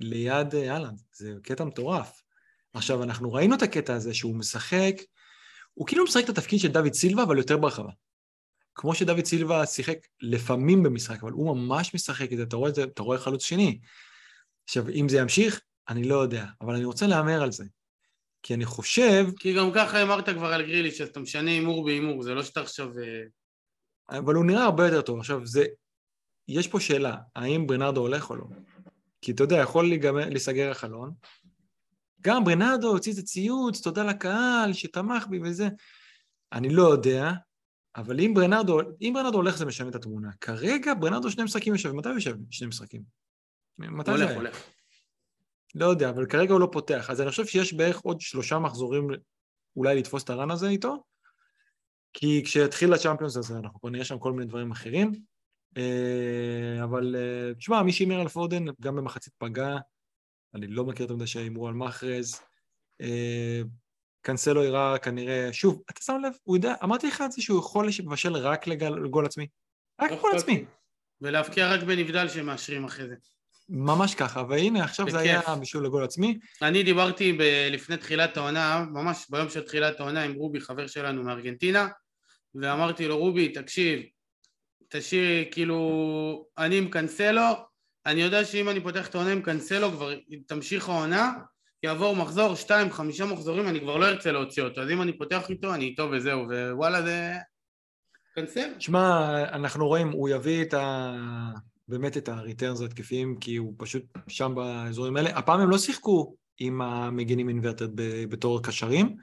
ליד אה, אהלנד, זה קטע מטורף. עכשיו, אנחנו ראינו את הקטע הזה שהוא משחק, הוא כאילו משחק את התפקיד של דוד סילבה, אבל יותר ברחבה. כמו שדוד סילבה שיחק לפעמים במשחק, אבל הוא ממש משחק את זה, אתה רואה את זה, אתה רואה חלוץ שני. עכשיו, אם זה ימשיך, אני לא יודע, אבל אני רוצה להמר על זה. כי אני חושב, כי גם ככה הימרת כבר על גריליש, אז אתה משנה הימור בהימור, זה לא שאתה עכשיו... אה, אבל הוא נראה הרבה יותר טוב. עכשיו, זה... יש פה שאלה, האם ברנרדו הולך או לא? כי אתה יודע, יכול להיסגר החלון. גם ברנרדו הוציא איזה ציוץ, תודה לקהל שתמך בי וזה. אני לא יודע, אבל אם ברנרדו, אם ברנרדו הולך זה משנה את התמונה. כרגע ברנרדו שני משחקים יושב, מתי הוא יושב? שני משחקים. מתי זה הולך, היה? הולך. לא יודע, אבל כרגע הוא לא פותח. אז אני חושב שיש בערך עוד שלושה מחזורים אולי לתפוס את הרן הזה איתו, כי כשיתחיל הצ'אמפיונס הזה אנחנו כבר נראה שם כל מיני דברים אחרים. אה, אבל אה, תשמע, מי שהימר על פודן גם במחצית פגע, אני לא מכיר את המדי שהימרו על מחרז. אה, קנסלו הראה כנראה, שוב, אתה שם לב, הוא יודע, אמרתי לך את זה שהוא יכול לבשל רק לגול עצמי. רק לא לגול עצמי. ולהבקיע רק בנבדל שמאשרים אחרי זה. ממש ככה, והנה עכשיו זה היה. בישול לגול עצמי. אני דיברתי ב- לפני תחילת העונה, ממש ביום של תחילת העונה עם רובי, חבר שלנו מארגנטינה, ואמרתי לו, רובי, תקשיב, תשאיר, כאילו, אני עם קנסלו, אני יודע שאם אני פותח את העונה עם קנסלו, כבר תמשיך העונה, יעבור מחזור, שתיים, חמישה מחזורים, אני כבר לא ארצה להוציא אותו, אז אם אני פותח איתו, אני איתו וזהו, ווואלה זה... קנסלו. שמע, אנחנו רואים, הוא יביא את ה... באמת את הריטרנס ההתקפיים, כי הוא פשוט שם באזורים האלה. הפעם הם לא שיחקו עם המגינים אינברטד ב- בתור קשרים.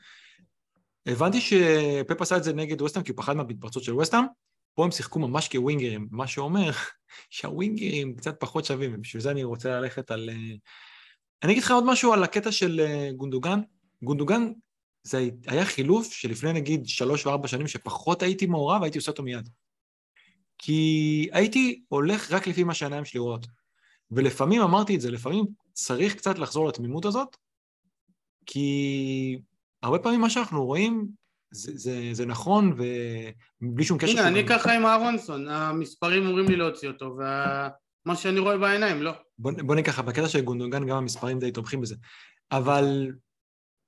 הבנתי שפפ עשה את זה נגד ווסטהאם, כי הוא פחד מהמתפרצות של ווסטהאם. פה הם שיחקו ממש כווינגרים, מה שאומר שהווינגרים קצת פחות שווים, ובשביל זה אני רוצה ללכת על... אה, אני אגיד לך עוד משהו על הקטע של אה, גונדוגן. גונדוגן זה היה חילוף שלפני נגיד שלוש וארבע שנים שפחות הייתי מעורב, הייתי עושה אותו מיד. כי הייתי הולך רק לפי מה שהעיניים שלי רואות. ולפעמים אמרתי את זה, לפעמים צריך קצת לחזור לתמימות הזאת, כי הרבה פעמים מה שאנחנו רואים זה, זה, זה נכון, ובלי שום קשר... הנה, אני ככה עם אהרונסון, המספרים אומרים לי להוציא אותו, ומה שאני רואה בעיניים, לא. בוא, בוא נגיד ככה, בקטע של גונדוגן גם המספרים די תומכים בזה, אבל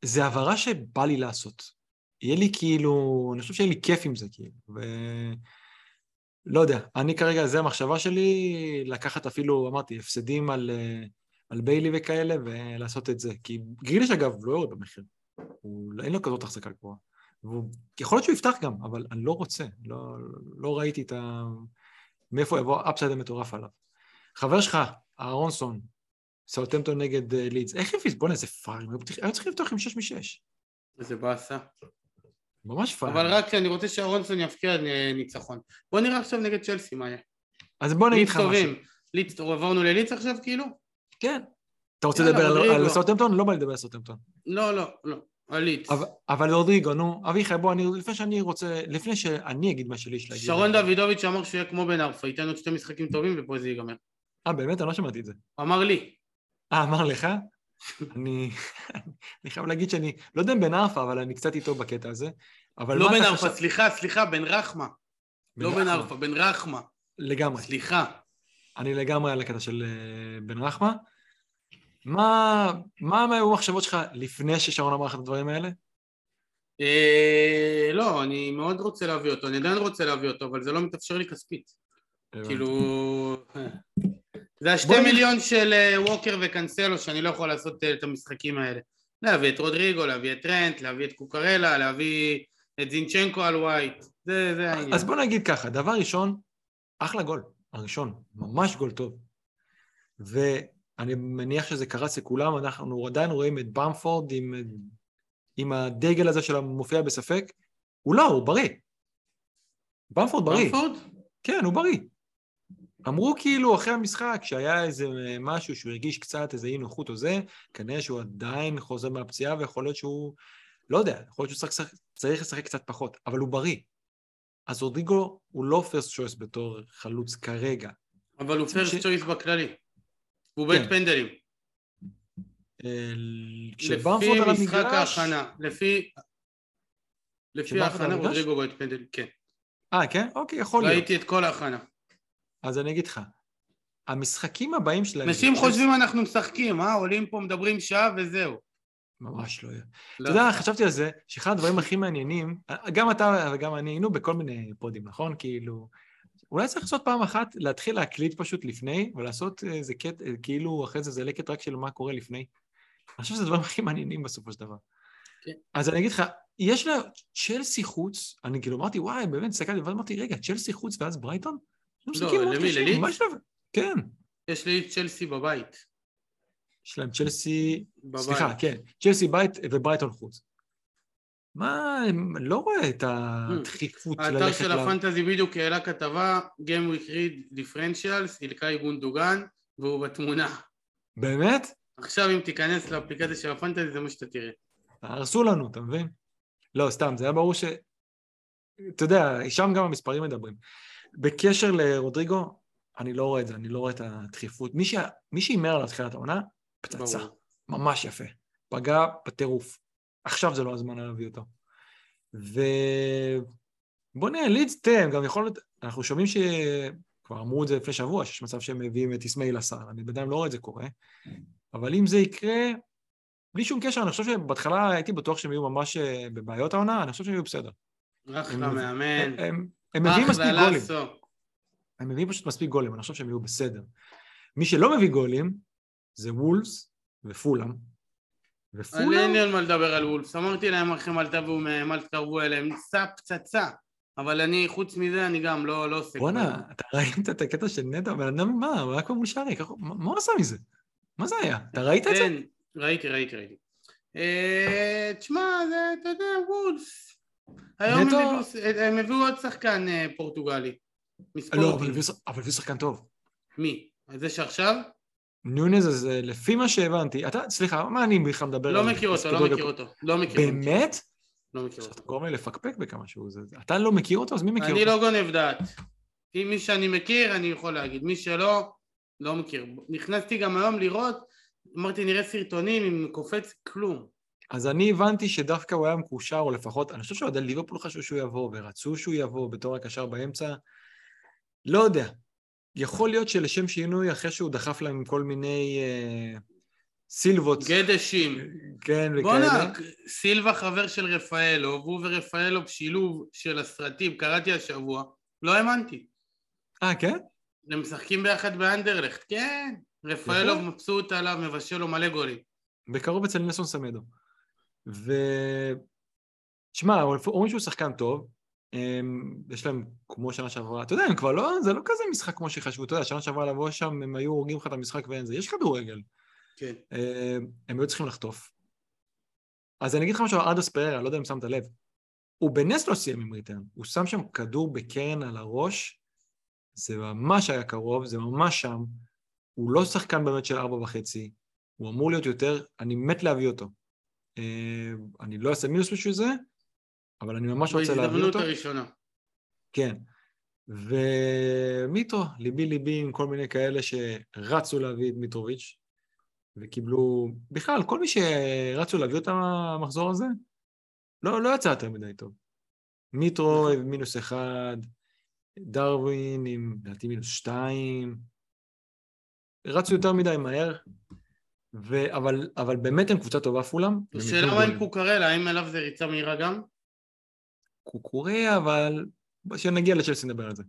זה הבהרה שבא לי לעשות. יהיה לי כאילו, אני חושב שיהיה לי כיף עם זה, כאילו, ו... לא יודע, אני כרגע, זה המחשבה שלי, לקחת אפילו, אמרתי, הפסדים על, אה, על ביילי וכאלה, ולעשות את זה. כי גריליש, אגב, לא יורד במחיר. הוא, אין לו כזאת החזקה גבוהה. והוא, יכול להיות שהוא יפתח גם, אבל אני לא רוצה. לא, לא ראיתי את ה... מאיפה יבוא אפסייד המטורף עליו. חבר שלך, אהרונסון, סאוטמפטון נגד אה, לידס, איך הפיס? בוא'נה, איזה פארים, היו צריכים לפתוח עם 6 מ-6. איזה באסה. ממש פארים. אבל רק שאני רוצה שאהרונסון יפקיע אה, ניצחון. בוא נראה עכשיו נגד צ'לסי מה יהיה. אז בוא נגיד לך משהו. טובים. ליץ, עברנו לליץ עכשיו כאילו? כן. אתה רוצה לדבר על- סאוטמפטון? לא בא לדבר על סאוטמפטון. לא, לא, לא. על ליץ. אבל- אבל רודריגו, נו, אביחי, בוא, אני, לפני שאני רוצה, לפני שאני אגיד מה שלי יש להגיד. שרון דוידוביץ' אמר שהוא יהיה כמו בן ארפה, ייתן עוד שתי משחקים טובים ופה זה ייגמר. אה, באמת? אני לא שמעתי את זה. אמר לי. אה, אמר לך? אני אני חייב להגיד שאני, לא יודע אם בן ערפה, אבל אני קצת איתו בקטע הזה. אבל לא בן ארפה, חושב- סליחה, סליחה, בן רחמה. בן לא בן. ארפה, בן רחמה. לגמרי. סליחה. אני לגמרי על הקטע של אה, בן רחמה. מה, מה היו המחשבות שלך לפני ששרון אמר לך את הדברים האלה? אה, לא, אני מאוד רוצה להביא אותו, אני עדיין רוצה להביא אותו, אבל זה לא מתאפשר לי כספית. כאילו... זה השתי מיליון של אה, ווקר וקנסלו שאני לא יכול לעשות אה, את המשחקים האלה. להביא את רודריגו, להביא את טרנט, להביא את קוקרלה, להביא את זינצ'נקו על ווייט. זה, זה העניין. אז בוא נגיד ככה, דבר ראשון, אחלה גול, הראשון, ממש גול טוב. ואני מניח שזה קרץ לכולם, אנחנו עדיין רואים את במפורד עם, עם הדגל הזה של המופיע בספק. הוא לא, הוא בריא. במפורד בריא. במפורד? כן, הוא בריא. אמרו כאילו אחרי המשחק שהיה איזה משהו שהוא הרגיש קצת איזה אי נוחות או זה, כנראה שהוא עדיין חוזר מהפציעה ויכול להיות שהוא, לא יודע, יכול להיות שהוא צריך, צריך לשחק קצת פחות, אבל הוא בריא. אז רודריגו הוא לא פרסט שויס בתור חלוץ כרגע. אבל הוא ש- פרסט צ'ויס בכללי. הוא בית כן. פנדלים. אה, לפי משחק. ההכנה. לפי... לפי ההכנה? רודריגו בית פנדלים, כן. אה, כן? אוקיי, יכול להיות. ראיתי את כל ההכנה. אז אני אגיד לך, המשחקים הבאים שלהם... אנשים חושבים אנחנו משחקים, אה? עולים פה, מדברים שעה וזהו. ממש לא יהיה. לא. אתה יודע, חשבתי על זה, שאחד הדברים הכי מעניינים, גם אתה וגם אני היינו בכל מיני פודים, נכון? כאילו, אולי צריך לעשות פעם אחת, להתחיל להקליט פשוט לפני, ולעשות איזה קטע, כאילו אחרי זה זה לקט רק של מה קורה לפני. אני חושב שזה הדברים הכי מעניינים בסופו של דבר. כן. אז אני אגיד לך, יש לה צ'לסי חוץ, אני כאילו אמרתי, וואי, באמת, הסתכלתי, ואז אמרתי, רגע, צ'לסי חוץ ואז ברייטון? מאוד לא, למי? ממש לא... כן. יש לי צ'לסי בבית. יש להם צ'לסי. סליחה, כן, צ'לסי בית וברייטון חוץ. מה, אני לא רואה את הדחיפות האתר ללכת של ל... הפנטזי בדיוק העלה כתבה, Game Week Read Differentials, אילקאי גונדוגן, והוא בתמונה. באמת? עכשיו אם תיכנס לאפליקציה של הפנטזי זה מה שאתה תראה. הרסו לנו, אתה מבין? לא, סתם, זה היה ברור ש... אתה יודע, שם גם המספרים מדברים. בקשר לרודריגו, אני לא רואה את זה, אני לא רואה את הדחיפות. מי שהימר על התחילת העונה, פצצה. ברור. ממש יפה. פגע בטירוף. עכשיו זה לא הזמן להביא אותו. ובוא נראה, לידס, תראה, גם יכול להיות, אנחנו שומעים ש... כבר אמרו את זה לפני שבוע, שיש מצב שהם מביאים את אסמאעיל השר, אני בינתיים לא רואה את זה קורה, אבל אם זה יקרה, בלי שום קשר, אני חושב שבהתחלה הייתי בטוח שהם יהיו ממש אה, בבעיות העונה, אני חושב שהם יהיו בסדר. אחלה מאמן. הם מביאים מספיק גולים. הם מביאים פשוט מספיק גולים, אני חושב שהם יהיו בסדר. מי שלא מביא גולים זה וולס ופולאם. ופולאם... אין לי על מה לדבר על וולס, אמרתי להם אחרי אל תבואו מהם, אל תקרבו אליהם, ניסה פצצה. אבל אני, חוץ מזה, אני גם לא, לא עושה... בואנה, אתה ראית את הקטע של נטע? בן אדם, מה? הוא היה כבר מול שערי, מה הוא עשה מזה? מה זה היה? אתה ראית את זה? כן, ראיתי, ראיתי, ראיתי. אה, תשמע, זה, אתה יודע, וולס. היום הם הביאו עוד שחקן אה, פורטוגלי. לא, אבל הביאו שחקן טוב. מי? זה שעכשיו? נונז, אז אה, לפי מה שהבנתי, אתה, סליחה, מה אני בכלל מדבר לא על... מכיר אותו, לא מכיר אותו, לא מכיר אותו. באמת? לא מכיר אותו. אתה גורם לי לפקפק בכמה שהוא זה. אתה לא מכיר אותו, אז מי מכיר אותו? אני לא גונב דעת. אם מי שאני מכיר, אני יכול להגיד. מי שלא, לא מכיר. נכנסתי גם היום לראות, אמרתי, נראה סרטונים, אם קופץ, כלום. אז אני הבנתי שדווקא הוא היה מקושר, או לפחות, אני חושב שאוהדי ליברפול חשבו שהוא יבוא, ורצו שהוא יבוא בתור הקשר באמצע. לא יודע. יכול להיות שלשם שינוי, אחרי שהוא דחף להם כל מיני אה, סילבות. גדשים. כן, וכאלה. בואנה, סילבה חבר של רפאלו, והוא ורפאלו בשילוב של הסרטים, קראתי השבוע, לא האמנתי. אה, כן? הם משחקים ביחד באנדרלכט, כן. רפאלו מבסוט עליו, מבשל לו מלא גולים. בקרוב אצל נסון סמדו. ו... תשמע, אומרים שהוא שחקן טוב, יש להם כמו שנה שעברה, אתה יודע, הם כבר לא, זה לא כזה משחק כמו שחשבו, אתה יודע, שנה שעברה לבוא שם, הם היו הורגים לך את המשחק ואין זה, יש כדורגל. כן. הם היו צריכים לחטוף. אז אני אגיד לך משהו על אדרס פררה, לא יודע אם שמת לב. הוא בנס לא סיים עם ריטרן, הוא שם שם כדור בקרן על הראש, זה ממש היה קרוב, זה ממש שם. הוא לא שחקן באמת של ארבע וחצי, הוא אמור להיות יותר, אני מת להביא אותו. אני לא אעשה מינוס בשביל זה, אבל אני ממש רוצה להביא אותו. בהזדמנות הראשונה. כן. ומיטרו, ליבי ליבי עם כל מיני כאלה שרצו להביא את מיטרוביץ', וקיבלו, בכלל, כל מי שרצו להביא אותם המחזור הזה, לא, לא יצא יותר מדי טוב. מיטרו עם נכון. מינוס אחד, דרווין עם, לדעתי, מינוס שתיים. רצו יותר מדי מהר, ו... אבל, אבל באמת הם קבוצה טובה פולם. השאלה מה עם קוקרלה, האם אליו זה ריצה מהירה גם? קוקוריה, אבל כשנגיע לצ'לסי נדבר על זה.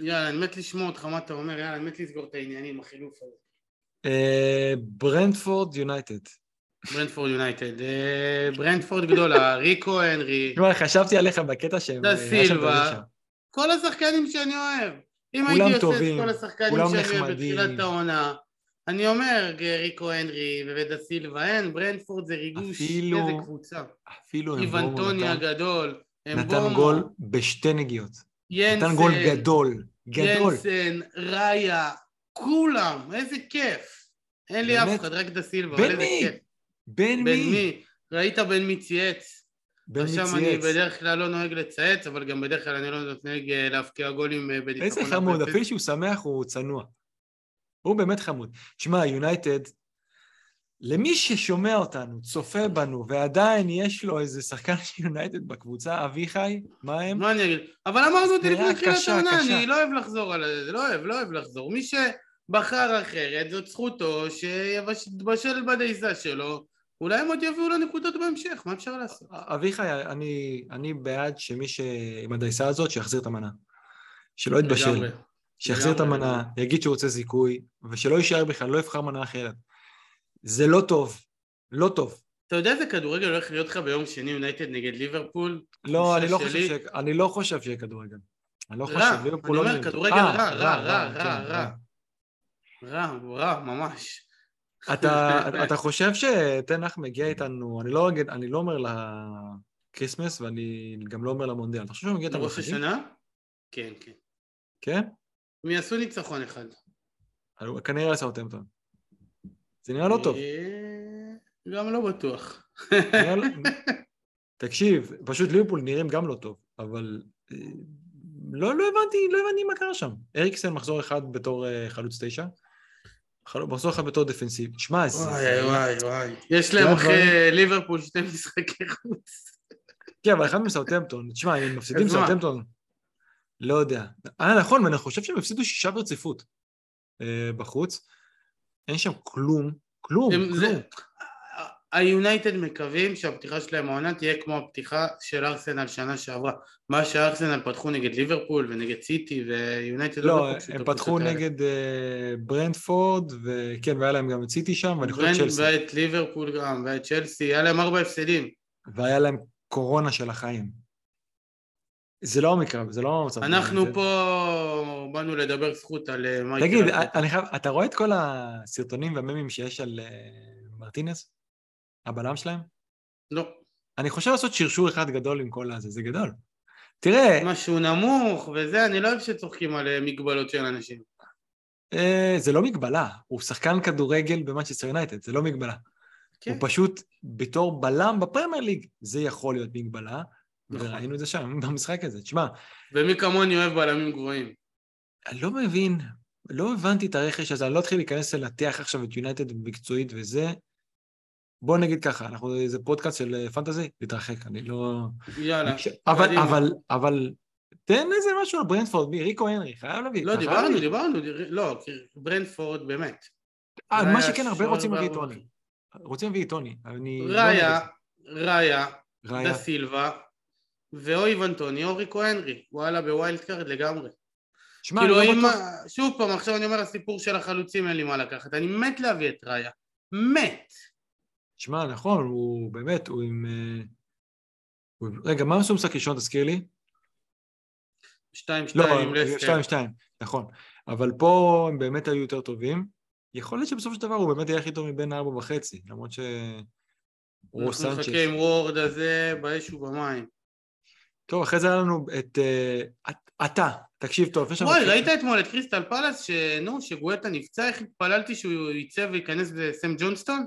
יאללה, אני מת לשמוע אותך מה אתה אומר, יאללה, אני מת לסגור את העניינים, החילוף הזה. אה, ברנדפורד יונייטד. ברנטפורד יונייטד. אה, ברנטפורד גדולה, ריקו הנרי. כבר חשבתי עליך בקטע שהם... דה סילבה. כל השחקנים שאני אוהב. אם הייתי עושה את כל השחקנים שאני אוהב בתחילת העונה, אני אומר, ריקו הנרי ודה סילבה, אין, ברנטפורד זה ריגוש, איזה קבוצה. אפילו אייבן טוני הגדול. נתן גול בשתי נגיעות. ינסן, נתן גול גדול, גדול. ינסן, ראיה, כולם, איזה כיף. אין לי אף אחד, רק דה סילבה, אבל איזה כיף. בן מי? בן מי? ראית בן מי צייץ? בן מי צייץ. אני בדרך כלל לא נוהג לצייץ, אבל גם בדרך כלל אני לא נוהג אה, להבקיע גולים אה, בדיוק. איזה חמוד, אפילו שהוא שמח הוא צנוע. הוא באמת חמוד. שמע, יונייטד, למי ששומע אותנו, צופה בנו, ועדיין יש לו איזה שחקן של יונייטד בקבוצה, אביחי, מה הם? מה אני אגיד? אבל אמרנו אותי לפני תחילת העונה, אני לא אוהב לחזור על זה, לא אוהב, לא אוהב לחזור. מי שבחר אחרת, זאת זכותו, שיבשל בדייסה שלו, אולי הם עוד יביאו לנקודות בהמשך, מה אפשר לעשות? אביחי, אני, אני בעד שמי ש... עם הדייסה הזאת, שיחזיר את המנה. שלא יתבשל. שיחזיר את המנה, יגיד שהוא רוצה זיכוי, ושלא יישאר בכלל, לא יבחר מנה אחרת. זה לא טוב, לא טוב. אתה יודע איזה כדורגל הולך להיות לך ביום שני יונייטד נגד ליברפול? לא, אני לא, חושב ש... אני לא חושב שיהיה כדורגל. אני לא חושב, ליברפול לא... רע, אני אומר, כדורגל רע, רע, רע, רע, רע. רע, רע, ממש. אתה חושב שתנח מגיע איתנו, אני לא, אני לא אומר לקריסמס ואני גם לא אומר למונדיאל, אתה חושב שהוא מגיע איתנו לראש השנה? כן, כן. כן? הם יעשו ניצחון אחד. כנראה לסאוטמפטון. זה נראה לא טוב. אה, גם לא בטוח. לא- תקשיב, פשוט ליברפול נראים גם לא טוב, אבל לא, לא הבנתי, לא הבנתי מה קרה שם. אריקסן מחזור אחד בתור uh, חלוץ תשע. מחזור אחד בתור דפנסיב. שמע, זה... וואי וואי וואי. יש להם אחרי ליברפול שתי משחקי חוץ. כן, אבל אחד מסאוטמפטון. תשמע, הם מפסידים סאוטמפטון, לא יודע. אה, נכון, ואני חושב שהם הפסידו שישה ברציפות בחוץ. אין שם כלום, כלום, כלום. זה... היונייטד מקווים שהפתיחה שלהם העונה תהיה כמו הפתיחה של ארסנל שנה שעברה. מה שארסנל פתחו נגד ליברפול ונגד סיטי ויונייטד לא, לא הם פתחו נגד אה, ברנטפורד, וכן, והיה להם גם את סיטי שם, ואני חושב צ'לסי. ואת ליברפול גם, ואת צ'לסי, היה להם ארבע הפסדים. והיה להם קורונה של החיים. זה לא המקרה, זה לא המצב. אנחנו זה... פה באנו לדבר זכות על אה, מה תגיד, אני חייב, אתה רואה את כל הסרטונים והממים שיש על uh, מרטינס? הבלם שלהם? לא. אני חושב לעשות שרשור אחד גדול עם כל הזה, זה גדול. תראה... משהו נמוך וזה, אני לא אוהב שצוחקים על אה, מגבלות של אנשים. אה, זה לא מגבלה, הוא שחקן כדורגל במנצ'סטר יונייטד, זה לא מגבלה. כן. הוא פשוט בתור בלם בפרמייר ליג, זה יכול להיות מגבלה. וראינו את זה שם במשחק הזה. תשמע... ומי כמוני אוהב בלמים גבוהים. אני לא מבין, לא הבנתי את הרכש הזה, אני לא אתחיל להיכנס לנתח עכשיו את יונייטד מקצועית וזה, בוא נגיד ככה, אנחנו, איזה פודקאסט של אה, פנטזי, להתרחק, אני לא... יאללה. אבל, אבל, אבל, תן איזה משהו על ברנדפורד, מי? ריקו הנרי, חייב להביא. לא, דיברנו, דיברנו, לא, ברנדפורד, באמת. אה, מה שכן, הרבה רוצים להביא את טוני. רוצים להביא את טוני, אני... לא ראיה, ראיה, דה סילבה, ואייבן טוני, או ריקו הנרי, וואלה, ב wild card לגמרי. שמע, כאילו, אם... שוב פעם, עכשיו אני אומר, הסיפור של החלוצים אין לי מה לקחת, אני מת להביא את ראיה. מת. שמע, נכון, הוא באמת, הוא עם... אה, הוא... רגע, מה עשו משחק ראשון, תזכיר לי? שתיים, שתיים, לא, עם לסטר. שתיים, שתיים, נכון. אבל פה הם באמת היו יותר טובים. יכול להיות שבסופו של דבר הוא באמת יהיה הכי טוב מבין ארבע וחצי, למרות ש... אנחנו נחכה עם וורד הזה באש ובמים. טוב, אחרי זה היה לנו את... Uh, אתה, תקשיב טוב. וואי, ראית אתמול את קריסטל פלאס, שנו, שגואטה נפצע, איך התפללתי שהוא יצא וייכנס בסם ג'ונסטון?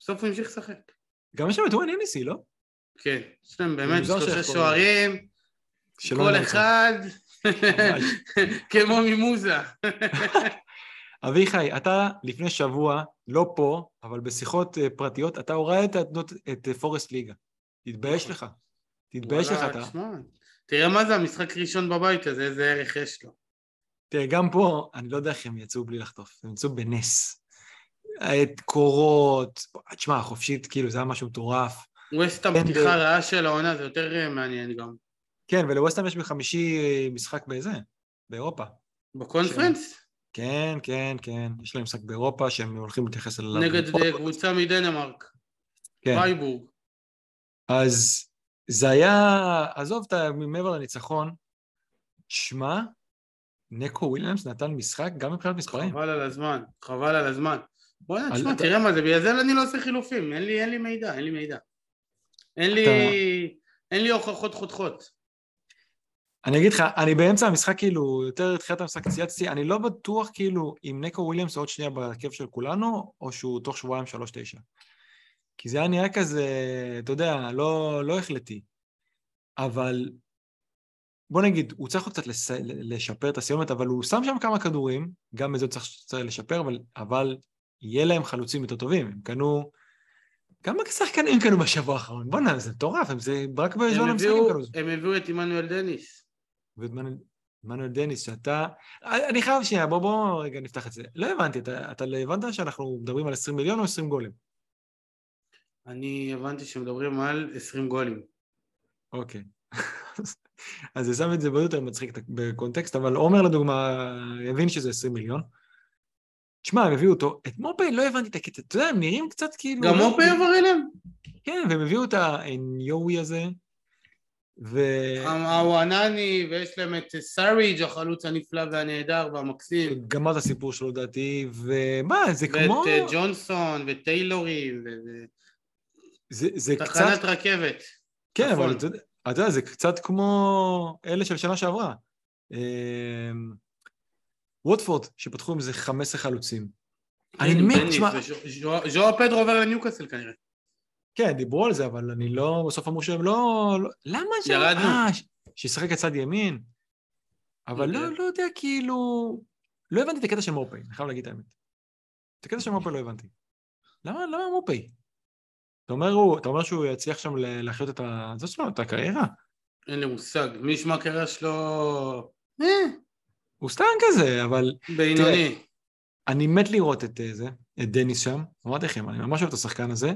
בסוף הוא המשיך לשחק. גם יש שם את וואן איניסי, לא? כן, יש להם באמת שלושה שוערים, כל אחד כמו ממוזה. אביחי, אתה לפני שבוע, לא פה, אבל בשיחות אה, פרטיות, אתה הורדת את אה, פורסט ליגה. תתבייש נכון. לך. תתבייש לך אתה. תראה מה זה המשחק ראשון בבית הזה, איזה ערך יש לו. תראה, גם פה, אני לא יודע איך הם יצאו בלי לחטוף, הם יצאו בנס. את קורות, תשמע, חופשית, כאילו, זה היה משהו מטורף. ווסטהאם פתיחה רעה של העונה, זה יותר אה, מעניין גם. כן, ולווסטהאם יש בחמישי משחק בזה, באירופה. בקונפרנס? כן, כן, כן, יש להם משחק באירופה שהם הולכים להתייחס אליו. נגד אה, קבוצה מדנמרק. כן. וייבורג. אז זה היה, עזוב את מעבר לניצחון, שמע, ניקו וויליאמס נתן משחק גם מבחינת מספרים. חבל על הזמן, חבל על הזמן. בוא'נה, תשמע, תראה מה זה, בגלל זה אני לא עושה חילופים, אין לי, אין לי מידע, אין לי מידע. אין לי, אין לי הוכחות חותכות. אני אגיד לך, אני באמצע המשחק כאילו, יותר תחילת המשחק צייצתי, אני לא בטוח כאילו אם נקו וויליאמס עוד שנייה בהרכב של כולנו, או שהוא תוך שבועיים שלוש תשע. כי זה היה נראה כזה, אתה יודע, לא, לא החלטי. אבל בוא נגיד, הוא צריך קצת לס... לשפר את הסיומת, אבל הוא שם שם כמה כדורים, גם את זה צריך, צריך לשפר, אבל, אבל יהיה להם חלוצים יותר טובים. הם קנו... כמה שחקנים קנו בשבוע האחרון? בואנה, זה מטורף, זה רק בזמן המשחקים קנו. הם הביאו את עמנואל דניס. ואת עמנואל דניס, שאתה... אני חייב שנייה, בוא, בוא רגע נפתח את זה. לא הבנתי, אתה, אתה הבנת שאנחנו מדברים על 20 מיליון או 20 גולים? אני הבנתי שמדברים על 20 גולים. אוקיי. אז זה שם את זה בעוד יותר מצחיק בקונטקסט, אבל עומר לדוגמה הבין שזה 20 מיליון. תשמע, הם הביאו אותו, את מופי לא הבנתי את הקטע, אתה יודע, הם נראים קצת כאילו... גם מופי עבר אליהם? כן, והם הביאו את הניואי הזה, ו... הוואנני, ויש להם את סאריג', החלוץ הנפלא והנהדר והמקסים. גמר את הסיפור שלו לדעתי, ומה, זה כמו... ואת אה, ג'ונסון, וטיילורי, ו... זה, זה קצת... תחנת רכבת. כן, אבל אתה יודע, זה קצת כמו אלה של שנה שעברה. אמ, ווטפורד, שפתחו עם איזה 15 חלוצים. אני מת, תשמע... ז'ואר פדרו עובר לניוקאסל כנראה. כן, דיברו על זה, אבל אני לא, בסוף אמרו שהם לא... לא למה ש... ירדנו. אה, שישחק את צד ימין, אבל לא, אוקיי. לא יודע, כאילו... לא הבנתי את הקטע של מופי, אני חייב להגיד את האמת. את הקטע של מופי לא הבנתי. למה, למה מופי? אתה אומר, הוא, אתה אומר שהוא יצליח שם להחיות את ה... זה שלו, את הקריירה. אין לי מושג. מי ישמע הקריירה שלו... אה, הוא סתם כזה, אבל בינוני. אני מת לראות את אה, זה, את דניס שם. אמרתי לכם, אני ממש אוהב את השחקן הזה.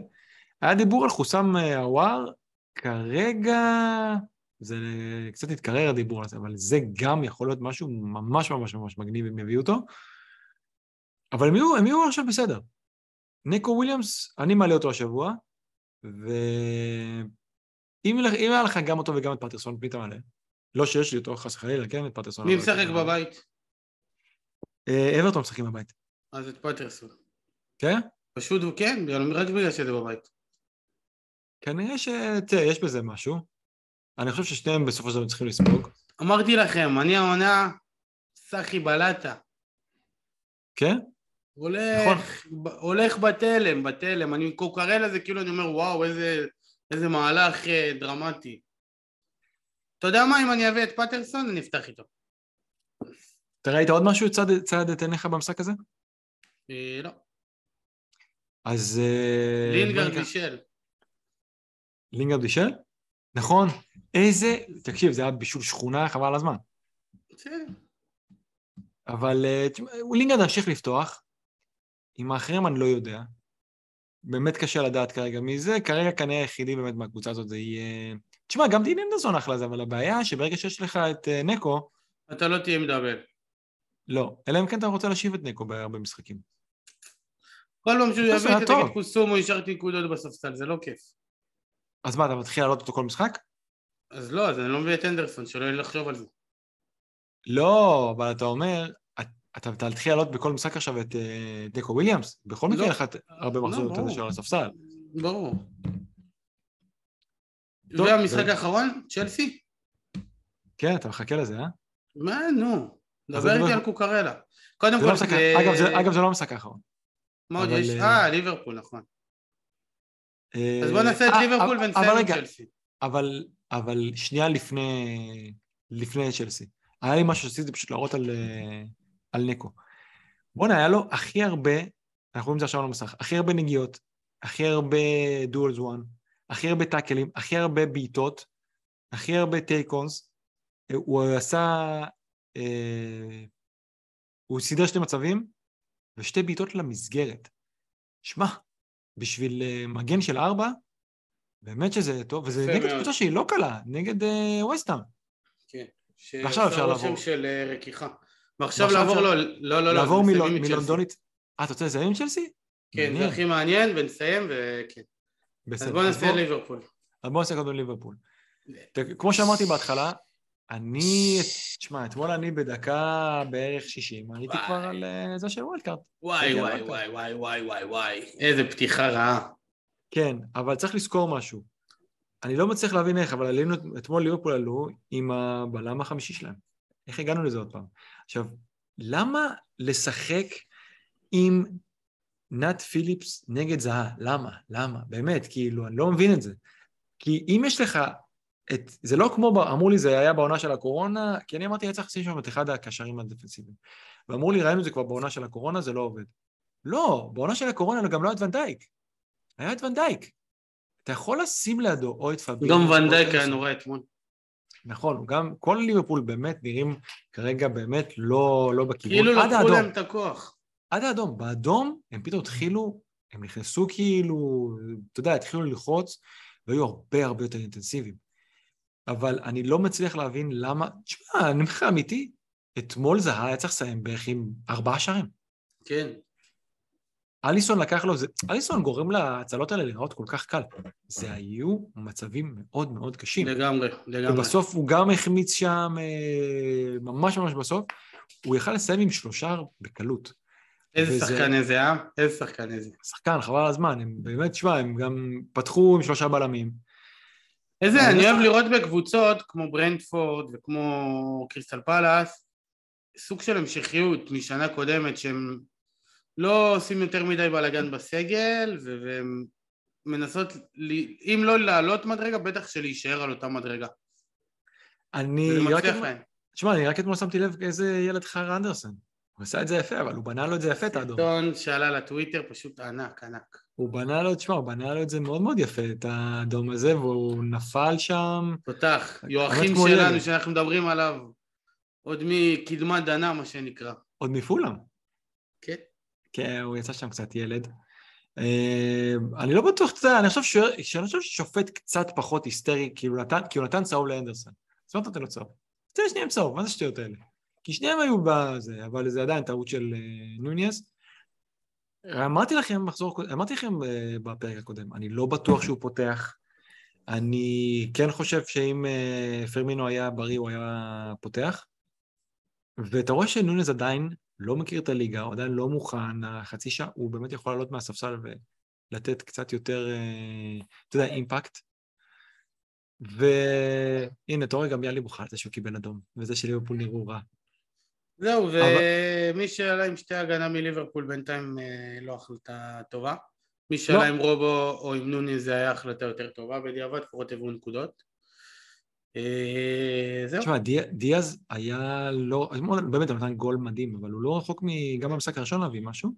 היה דיבור על חוסם אה, עוואר, כרגע זה קצת התקרר הדיבור על זה, אבל זה גם יכול להיות משהו ממש ממש ממש מגניב אם יביאו אותו. אבל הם יהיו, הם יהיו עכשיו בסדר. ניקו וויליאמס, אני מעלה אותו השבוע, ואם אם היה לך גם אותו וגם את פטרסון, מי אתה מעלה? לא שיש לי אותו, חס וחלילה, כן, את פטרסון. מי משחק בבית? אה, אברטון משחקים בבית. אז את פטרסון. כן? פשוט הוא כן, בגלל- רק בגלל שזה בבית. כנראה ש... תראה, יש בזה משהו. אני חושב ששניהם בסופו של דבר צריכים לספוג. אמרתי לכם, אני העונה סחי בלטה. כן? הולך, ב- הולך בתלם, בתלם. אני קוקרלה זה כאילו אני אומר וואו איזה, איזה מהלך אה, דרמטי. אתה יודע מה, אם אני אביא את פטרסון אני אפתח איתו. אתה ראית עוד משהו צד, צד את עיניך במשחק הזה? אה, לא. אז... אה, לינגרד בישל. לינגרד בישל? נכון. איזה... תקשיב, זה היה בישול שכונה, חבל על הזמן. בסדר. אבל אה, לינגרד המשיך לפתוח. עם האחרים אני לא יודע. באמת קשה לדעת כרגע מי זה. כרגע כנראה היחידי באמת מהקבוצה הזאת זה יהיה... תשמע, גם דין אנדרסון אחלה זה, אבל הבעיה שברגע שיש לך את אה, נקו, אתה לא תהיה מדבר. לא. אלא אם כן אתה רוצה להשיב את נקו בהרבה משחקים. כל פעם שהוא יביא, טוב. תגיד קוסומו, השארתי נקודות בספסל, זה לא כיף. אז מה, אתה מתחיל לעלות אותו כל משחק? אז לא, אז אני לא מביא את אנדרסון, שלא יהיה לחשוב על זה. לא, אבל אתה אומר, את- אתה תתחיל לעלות בכל משחק עכשיו את אה, דקו וויליאמס? בכל מקרה לא. יהיה לך הרבה לא, מחזורים, ברור. של הספסל. ברור. והמשחק האחרון, צ'לסי? כן, אתה מחכה לזה, אה? מה, נו. דבר איתי לא- על קוקרלה. קודם לא כל, המשחק- זה- אגב, זה- לא המשחק האחרון. מה עוד יש? אה, אה, ליברפול, נכון. אה, אז בוא נעשה את אה, ליברפול ונסיים עם רגע, צ'לסי. אבל, שנייה לפני, צ'לסי. היה לי משהו שעשיתי פשוט להראות על, אה, על ניקו. בואנה, היה לו הכי הרבה, אנחנו רואים את זה עכשיו על המסך, הכי הרבה נגיעות, הכי הרבה duels won, הכי הרבה טאקלים, הכי הרבה בעיטות, הכי הרבה take-ons. הוא עשה, אה, הוא סידר שני מצבים ושתי בעיטות למסגרת. שמע, בשביל אה, מגן של ארבע, באמת שזה טוב, וזה נגד. קבוצה שהיא לא קלה, נגד אה, ווסטהאם. כן. ועכשיו אפשר שעושה. רושם של אה, רכיכה. ועכשיו לעבור, לא, לא, לא, לא, לעבור. מלונדונית. אה, אתה רוצה לסיים עם צ'לסי? כן, זה. הכי מעניין, ונסיים, וכן. אז בסדר. בוא נעשה בוא- ליברפול. אז בואו נעשה קודם ליברפול. כמו שאמרתי בהתחלה, אני, תשמע, אתמול אני בדקה בערך 60, הייתי וואי. כבר על אה, זה של וולדקארט. וואי, וואי. וואי, וואי, וואי, וואי, וואי. איזה פתיחה רעה. כן, אבל צריך לזכור משהו. אני לא מצליח להבין איך, אבל עלינו, אתמול ליברפול עלו עם הבלם החמישי שלהם. איך הגענו לזה עוד פעם? עכשיו, למה לשחק עם נאט פיליפס נגד זהה? למה? למה? באמת, כאילו, אני לא מבין את זה. כי אם יש לך את... זה לא כמו, אמרו לי זה היה בעונה של הקורונה, כי אני אמרתי, היה צריך לשים שם את אחד הקשרים הדפנסיביים. ואמרו לי, ראינו את זה כבר בעונה של הקורונה, זה לא עובד. לא, בעונה של הקורונה גם לא היה את ונדייק. היה את ונדייק. אתה יכול לשים לידו או את פביאן. גם ונדייק היה. נורא אתמול. נכון, גם כל ליברפול באמת נראים כרגע באמת לא, לא בכיוון. כאילו לקחו להם את הכוח. עד האדום. באדום הם פתאום התחילו, הם נכנסו כאילו, אתה יודע, התחילו ללחוץ, והיו הרבה הרבה יותר אינטנסיביים. אבל אני לא מצליח להבין למה, תשמע, אני אומר לך אמיתי, אתמול זה היה צריך לסיים בערך עם ארבעה שערים. כן. אליסון לקח לו, זה, אליסון גורם להצלות האלה להיראות כל כך קל. זה היו מצבים מאוד מאוד קשים. לגמרי, לגמרי. ובסוף הוא גם החמיץ שם, אה, ממש ממש בסוף, הוא יכל לסיים עם שלושה בקלות. איזה וזה- שחקן איזה, אה? איזה שחקן איזה. שחקן, חבל על הזמן, הם באמת, תשמע, הם גם פתחו עם שלושה בלמים. איזה, אני אוהב לראות בקבוצות כמו ברנדפורד וכמו קריסטל פלאס, סוג של המשכיות משנה קודמת שהם לא עושים יותר מדי בלאגן בסגל והם מנסות, אם לא לעלות מדרגה, בטח שלהישאר על אותה מדרגה. אני... רק. תשמע, אני רק אתמול שמתי לב איזה ילד חרא אנדרסון. הוא עשה את זה יפה, אבל הוא בנה לו את זה יפה, את האדום. סרטון שעלה לטוויטר פשוט ענק, ענק. הוא בנה לו, תשמע, הוא בנה לו את זה מאוד מאוד יפה, את האדום הזה, והוא נפל שם. תותח, באמת יואכים שלנו. שאנחנו מדברים עליו, עוד מקדמת דנה מה שנקרא. עוד מפולאם. כן. הוא יצא שם קצת ילד. אה, אני לא בטוח, אתה יודע, אני חושב ששופט קצת פחות היסטרי, כי הוא נתן, צהוב לאנדרסון. אז מה אתה נותן לו צהוב? תן שניהם צהוב, מה זה השטויות האלה? כי שניהם היו בזה, אבל זה עדיין טעות של אה, נוניס. אמרתי לכם, מחזור, אמרתי לכם אה, בפרק הקודם, אני לא בטוח שהוא פותח. אני כן חושב שאם פרמינו היה בריא, הוא היה פותח. ואתה רואה שנונז עדיין לא מכיר את הליגה, הוא עדיין לא מוכן, החצי שעה, הוא באמת יכול לעלות מהספסל ולתת קצת יותר, אה, אתה יודע, אימפקט. והנה, אתה רואה גם יאלי זה שהוא קיבל אדום, וזה שליברפול נראו רע. זהו, אבל- ומי שעלה עם שתי הגנה מליברפול בינתיים אה, לא החלטה טובה. מי לא. שעלה עם רובו או עם נוני זה היה החלטה יותר טובה בדיעבד, לפחות הבאו נקודות. אה, זהו, תשמע, דיאז היה לא, באמת, הוא נתן גול מדהים, אבל הוא לא רחוק מ- גם במשחק הראשון להביא משהו.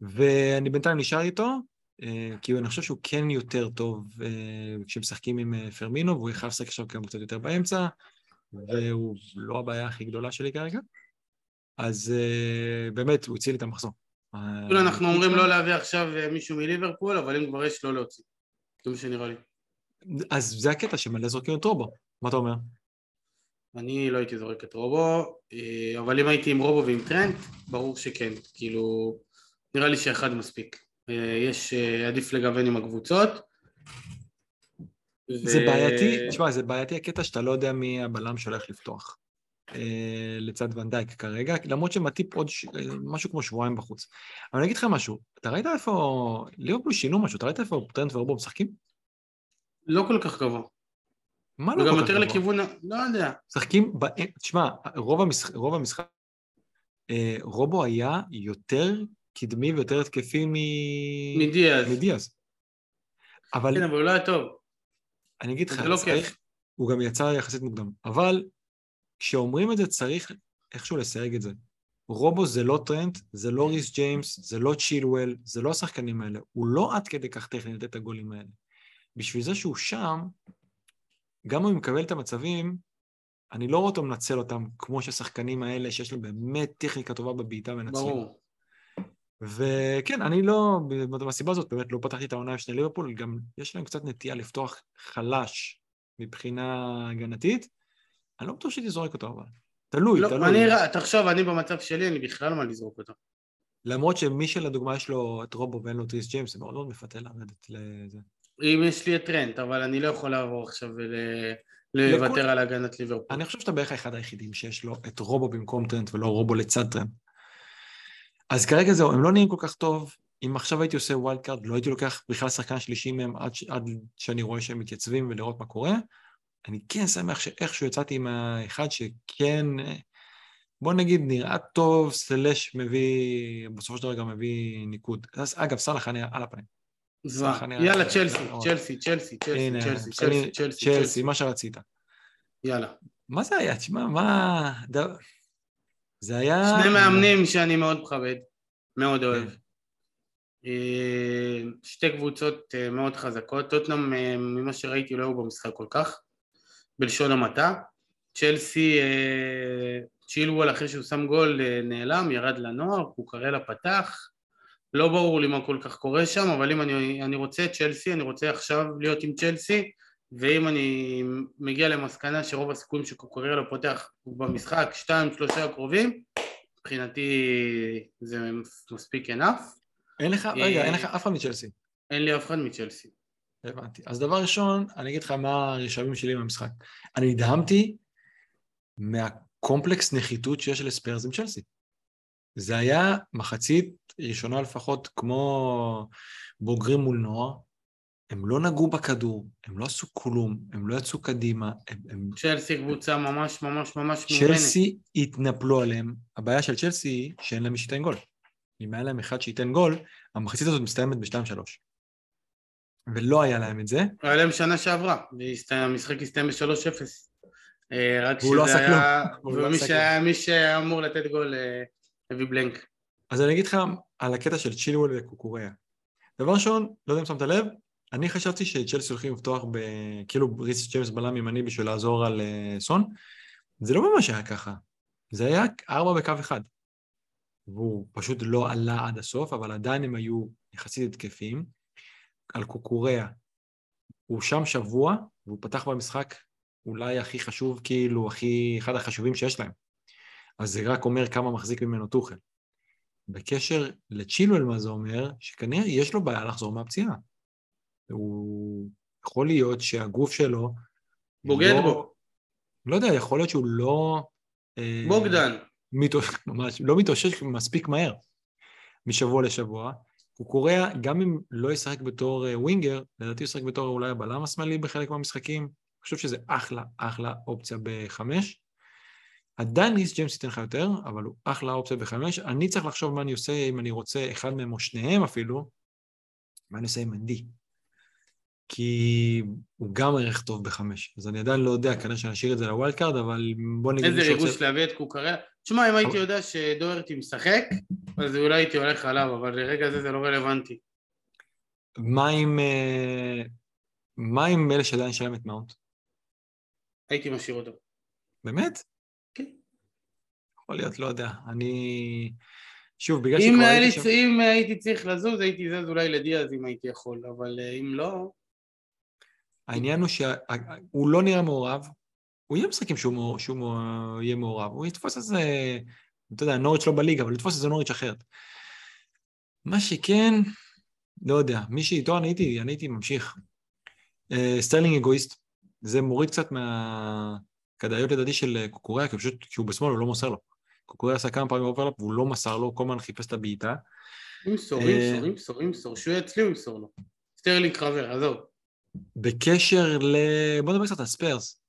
ואני בינתיים נשאר איתו, אה, כי אני חושב שהוא כן יותר טוב אה, כשמשחקים עם פרמינו, והוא יחייב לשחק עכשיו גם קצת יותר באמצע, והוא לא הבעיה הכי גדולה שלי כרגע. אז באמת, הוא הציל את המחזור. אנחנו אומרים לא להביא עכשיו מישהו מליברפול, אבל אם כבר יש לא להוציא. זה מה שנראה לי. אז זה הקטע שמלא זורקים את רובו. מה אתה אומר? אני לא הייתי זורק את רובו, אה, אבל אם הייתי עם רובו ועם טרנט, ברור שכן. כאילו, נראה לי שאחד מספיק. אה, יש, אה, עדיף לגוון עם הקבוצות. זה ו- בעייתי, תשמע, זה בעייתי הקטע שאתה לא יודע מי הבלם שהולך לפתוח לצד ונדייק כרגע, למרות שמטיפ עוד ש... משהו כמו שבועיים בחוץ. אבל אני אגיד לך משהו, אתה ראית איפה... ליברפול שינו משהו, אתה ראית איפה טרנט ורובו משחקים? לא כל כך גבוה. מה לא וגם כל כך יותר גבוה? לכיוון, ה- לא יודע. משחקים, ב... תשמע, רוב המשחק, רוב המשחק אה, רובו היה יותר קדמי ויותר התקפי מ... מדיאז. מדיאז. אבל כן, אבל הוא לא היה טוב. אני אגיד לך, זה לא צריך. הוא גם יצא יחסית מוקדם, אבל כשאומרים את זה צריך איכשהו לסייג את זה. רובו זה לא טרנט, זה לא ריס ג'יימס, זה לא צ'ילואל, זה לא השחקנים האלה. הוא לא עד כדי כך טכני לתת את הגולים האלה. בשביל זה שהוא שם, גם אם הוא מקבל את המצבים, אני לא רואה אותו מנצל אותם כמו שהשחקנים האלה, שיש להם באמת טכניקה טובה בבעיטה מנצלים. ברור. וכן, אני לא, מהסיבה הזאת באמת לא פתחתי את העונה שני ליברפול, גם יש להם קצת נטייה לפתוח חלש מבחינה הגנתית. אני לא בטוח שהייתי זורק אותו אבל. תלוי, לא, תלוי. אני, תחשוב, אני במצב שלי, אני בכלל מה לזרוק אותו. למרות שמי שלדוגמה יש לו את רובו ואין לו את ריס ג'יימס, זה מאוד מאוד מפתה לרדת לזה. אם יש לי את טרנט, אבל אני לא יכול לעבור עכשיו ול... לוותר לכול- על הגנת ליברפול. אני חושב שאתה בערך האחד היחידים שיש לו את רובו במקום טרנט ולא רובו לצד טרנט. אז כרגע זהו, הם לא נראים כל כך טוב. אם עכשיו הייתי עושה wild card, לא הייתי לוקח בכלל שחקן שלישי מהם עד, ש- עד שאני רואה שהם מתייצבים ולראות מה קורה. אני כן שמח שאיכשהו יצאתי עם האחד שכן, בוא נגיד, נראה טוב, slash מביא, בסופו של דבר גם מביא ניקוד. אז אגב, סאלח אני על הפנים. יאללה, צ'לסי, צ'לסי, צ'לסי, צ'לסי, צ'לסי, צ'לסי, מה שרצית. יאללה. מה זה היה? תשמע, מה... זה היה... שני מאמנים שאני מאוד מכבד, מאוד אוהב. כן. אה, שתי קבוצות אה, מאוד חזקות, טוטנאם אה, ממה שראיתי לא היו במשחק כל כך, בלשון המעטה. צ'לסי, צ'ילוול אחרי שהוא שם גול נעלם, ירד לנוער, קוקרלה פתח, לא ברור לי מה כל כך קורה שם, אבל אם אני, אני רוצה את צ'לסי, אני רוצה עכשיו להיות עם צ'לסי, ואם אני מגיע למסקנה שרוב הסיכויים שקוקרלה פותח במשחק, שתיים, שלושה הקרובים, מבחינתי זה מספיק enough. אין לך, אה, רגע, אין לך אף אחד מצ'לסי. אין לי אף אחד מצ'לסי. הבנתי. אז דבר ראשון, אני אגיד לך מה הרשמים שלי מהמשחק. אני נדהמתי מהקומפלקס נחיתות שיש לספיירס עם צ'לסי. זה היה מחצית ראשונה לפחות כמו בוגרים מול נוער. הם לא נגעו בכדור, הם לא עשו כלום, הם לא יצאו קדימה, הם, הם... צ'לסי קבוצה ממש ממש ממש מאומנת. צ'לסי התנפלו עליהם. הבעיה של צ'לסי היא שאין להם מי שייתן גול. אם היה להם אחד שייתן גול, המחצית הזאת מסתיימת ב-2-3. ולא היה להם את זה. היה להם שנה שעברה, והמשחק הסתיים ב-3-0. אה, רק והוא לא שזה עשה היה... כלום. הוא לא ומי עשה שהיה- מי שאמור לתת גול, אה, הביא בלנק. אז אני אגיד לך על הקטע של צ'ילואל וקוקוריאה. דבר ראשון, לא יודע אם שמת לב, אני חשבתי שצ'לסי הולכים לפתוח ב... כאילו ריס ג'יימס בלם ימני בשביל לעזור על אה, סון. זה לא ממש היה ככה. זה היה ארבע בקו אחד. והוא פשוט לא עלה עד הסוף, אבל עדיין הם היו יחסית התקפיים. על קוקוריאה, הוא שם שבוע, והוא פתח במשחק אולי הכי חשוב, כאילו, הכי, אחד החשובים שיש להם. אז זה רק אומר כמה מחזיק ממנו טוחל. בקשר לצ'ילואל, מה זה אומר? שכנראה יש לו בעיה לחזור מהפציעה. הוא... יכול להיות שהגוף שלו... בוגד לא... בו. לא יודע, יכול להיות שהוא לא... אה, בוגדן. מתאוש... ממש, לא מתאושש מספיק מהר משבוע לשבוע. הוא קורא, גם אם לא ישחק בתור אה, winger, לדעתי הוא ישחק בתור אולי הבלם השמאלי בחלק מהמשחקים. אני חושב שזה אחלה, אחלה אופציה בחמש. עדיין ריס ג'יימס ייתן לך יותר, אבל הוא אחלה אופציה בחמש. אני צריך לחשוב מה אני עושה, אם אני רוצה אחד מהם או שניהם אפילו, מה אני עושה עם מנדי. כי הוא גם ערך טוב בחמש. אז אני עדיין לא יודע, כנראה שאני אשאיר את זה ל wild card, אבל בוא נגיד... איזה ריגוש להביא את קוקריה. תשמע, אם הייתי יודע שדוורטי משחק, אז אולי הייתי הולך עליו, אבל לרגע זה זה לא רלוונטי. מה עם... אה, מה עם אלה שעדיין יש להם את מאונט? הייתי משאיר אותו. באמת? כן. יכול להיות, לא יודע. אני... שוב, בגלל אם שכבר הייתי שם... אם הייתי צריך לזוז, הייתי זז אולי לדיאז אם הייתי יכול, אבל אה, אם לא... העניין הוא שהוא לא נראה מעורב, הוא יהיה משחקים שהוא, שהוא יהיה מעורב, הוא יתפוס איזה, אתה יודע, נוריץ' לא בליגה, אבל יתפוס איזה נוריץ' אחרת. מה שכן, לא יודע, מי שאיתו אני הייתי, אני הייתי ממשיך. אה, סטרלינג אגואיסט, זה מוריד קצת מהכדאיות לדעתי של קוקוריה, כי פשוט כשהוא בשמאל הוא לא מוסר לו. קוקוריה עשה כמה פעמים overlap והוא לא מסר לו, כל הזמן חיפש את הבעיטה. ימסור, ימסור, ימסור, ימסור, שהוא הוא ימסור לו. סטרלינג חבר, עזוב. בקשר ל... בוא נדבר קצת על ספיירס.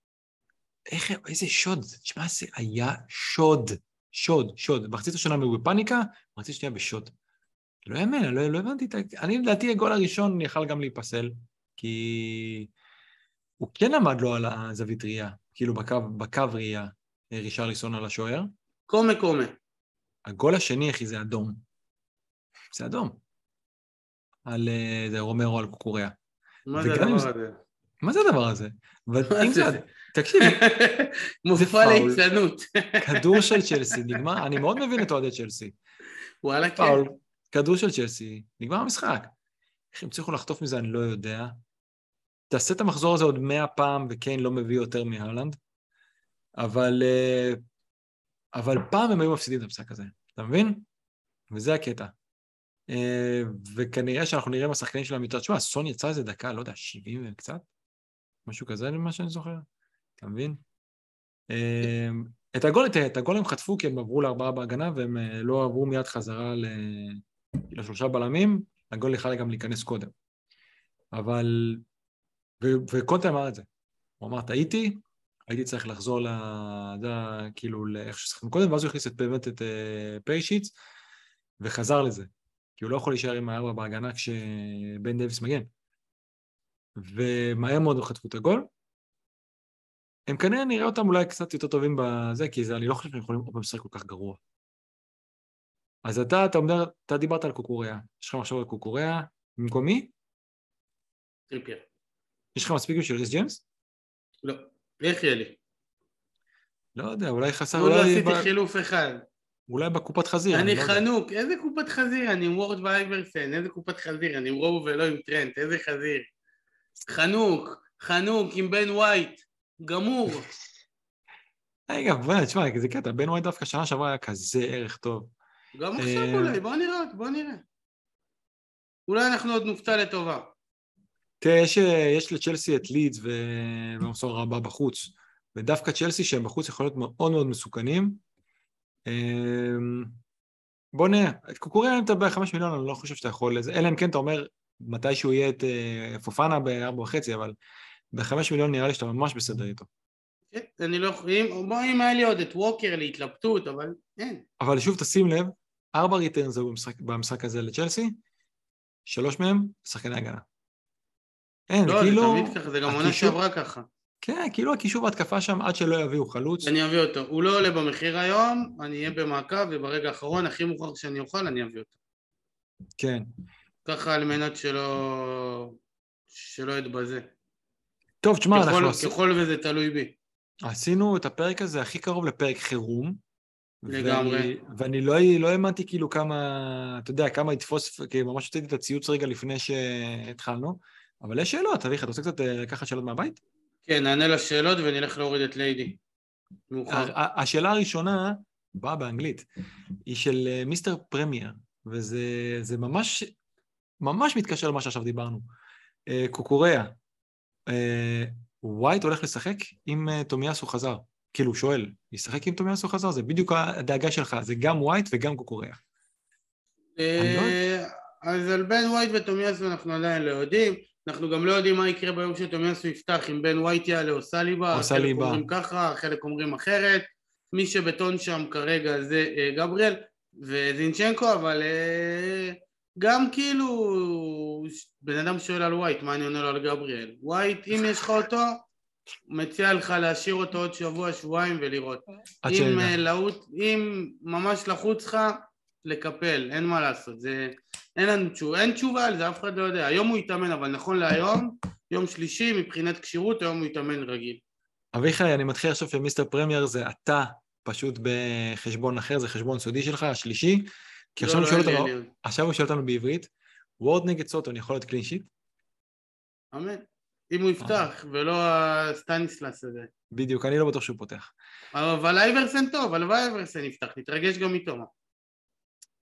איך, איזה שוד, תשמע, זה היה שוד, שוד, שוד. מחצית השנה הוא בפאניקה, מחצית שנייה בשוד. לא יאמן, לא, לא הבנתי את ה... אני לדעתי הגול הראשון יכל גם להיפסל, כי הוא כן עמד לו על הזווית ראייה, כאילו בקו, בקו ראייה, אה, רישרליסון על השוער. קומה קומה. הגול השני, אחי, זה אדום. זה אדום. על אה, זה רומרו על קוקוריה. מה זה הדבר זה- הזה? מה זה הדבר הזה? תקשיב, מופע. ליצנות. כדור של צ'לסי, נגמר, אני מאוד מבין את אוהדי צ'לסי. וואלה כן. כדור של צ'לסי, נגמר המשחק. איך הם הצליחו לחטוף מזה, אני לא יודע. תעשה את המחזור הזה עוד מאה פעם, וקיין לא מביא יותר מהרלנד, אבל, אה, אבל פעם הם היו מפסידים את המשחק הזה, אתה מבין? וזה הקטע. אה, וכנראה שאנחנו נראה מהשחקנים שלהם יותר, תשמע, סון יצא איזה דקה, לא יודע, 70 וקצת? משהו כזה, ממה שאני זוכר, אתה מבין? אה, את הגול, את הגול הם חטפו כי הם עברו לארבעה בהגנה והם לא עברו מיד חזרה. לשלושה בלמים, הגול יכל גם להיכנס קודם. אבל... וקונטה אמר את זה. הוא אמר, טעיתי, הייתי צריך לחזור ל... זה ה- כאילו, לאיך ששחקנו קודם, ואז הוא הכניס את, באמת את uh, פיישיץ, וחזר לזה. כי הוא לא יכול להישאר עם הארבע בהגנה כשבן דייוויס מגן. ומהר מאוד הם חטפו את הגול. הם כנראה נראה אותם אולי קצת יותר טובים בזה, כי זה, אני לא חושב שהם יכולים עוד פעם לשחק כל כך גרוע. אז אתה, אתה אומר, אתה דיברת על קוקוריה. יש לך מחשב על קוקוריה, במקום מי? טריפייר. יש לך מספיק בשביל ריס ג'יימס? לא. איך יהיה לי? לא יודע, אולי חסר, עוד לא עשיתי ב... חילוף אחד. אולי בקופת חזיר. אני לא יודע. חנוק, איזה קופת חזיר? אני עם וורד ואייברסן, איזה קופת חזיר? אני עם רובו ולא עם טרנט, איזה חזיר? חנוק, חנוק עם בן ווייט, גמור. רגע, בוא, תשמע, זה קטע, בן ווייט דווקא שנה שעברה היה כזה ערך טוב. גם עכשיו אה, אולי, בוא נראה, בוא נראה. אולי אנחנו עוד נופתע לטובה. תראה, יש, יש לצ'לסי את לידס ו- במסור רבה בחוץ, ודווקא צ'לסי שהם בחוץ יכול להיות מאוד מאוד מסוכנים. אמ, בוא נראה, את קוקוריה אם אתה בחמש מיליון, אני לא חושב שאתה יכול לזה, אלא אם כן אתה אומר מתישהו יהיה את אה, פופנה בארבע וחצי, אבל בחמש מיליון נראה לי שאתה ממש בסדר איתו. כן, אני לא יכול, אם- היה לי עוד את ווקר להתלבטות, אבל אין. אבל שוב תשים לב, ארבע ריטרנס היו במשחק, במשחק הזה לצ'לסי, שלוש מהם שחקני הגנה. אין, לא, כאילו... זה תמיד ככה, זה גם עונה הקישור- שעברה ככה. כן, כאילו הקישור והתקפה שם עד שלא יביאו חלוץ. אני אביא אותו. הוא לא עולה במחיר היום, אני אהיה במעקב, וברגע האחרון, הכי מאוחר שאני אוכל, אני אביא אותו. כן. ככה על מנת שלא... שלא יתבזה. טוב, תשמע, ככל, אנחנו עשי- ככל וזה תלוי בי. עשינו את הפרק הזה הכי קרוב לפרק חירום. לגמרי. ואני, ואני לא, לא האמנתי כאילו כמה, אתה יודע, כמה יתפוס, כי ממש הוצאתי את הציוץ רגע לפני שהתחלנו, אבל יש שאלות, אביך, אתה רוצה קצת אה, לקחת שאלות מהבית? כן, נענה לשאלות ונלך להוריד את ליידי. השאלה הראשונה, באה באנגלית, היא של אה, מיסטר פרמייר, וזה זה ממש, ממש מתקשר למה שעכשיו דיברנו. אה, קוקוריאה, אה, ווייט הולך לשחק אם תומיאסו חזר. כאילו, הוא שואל, ישחק אם תומיאסו חזר? זה בדיוק הדאגה שלך, זה גם ווייט וגם קוקוריאה. לא אז על בן ווייט ותומיאסו אנחנו עדיין לא יודעים. אנחנו גם לא יודעים מה יקרה ביום שתומיאסו יפתח, אם בן ווייט יעלה או סליבה. או סליבה. חלק אומרים ככה, חלק אומרים אחרת. מי שבטוח שם כרגע זה אה, גבריאל וזינצ'נקו, אבל אה, גם כאילו בן אדם שואל על ווייט, מה אני עונה לו על גבריאל? ווייט, אם יש לך אותו, מציע לך להשאיר אותו עוד שבוע, שבועיים ולראות. עד אם. אה, להוט, אם ממש לחוץ לך, לקפל, אין מה לעשות, זה... אין לנו תשובה, אין תשובה על זה, אף אחד לא יודע. היום הוא יתאמן, אבל נכון להיום, יום שלישי, מבחינת כשירות, היום הוא יתאמן רגיל. אביחי, אני מתחיל לחשוב שמיסטר פרמייר זה אתה פשוט בחשבון אחר, זה חשבון סודי שלך, השלישי, כי עכשיו לא, הוא לא, שואל אותנו. עכשיו הוא שואל אותנו בעברית, וורד נגד סוטון יכול להיות clean sheet? אמן. אם הוא יפתח, ולא הסטניסלס הזה. בדיוק, אני לא בטוח שהוא פותח. אבל אייברסן טוב, הלוואי אייברסן יפתח, נתרגש גם איתו.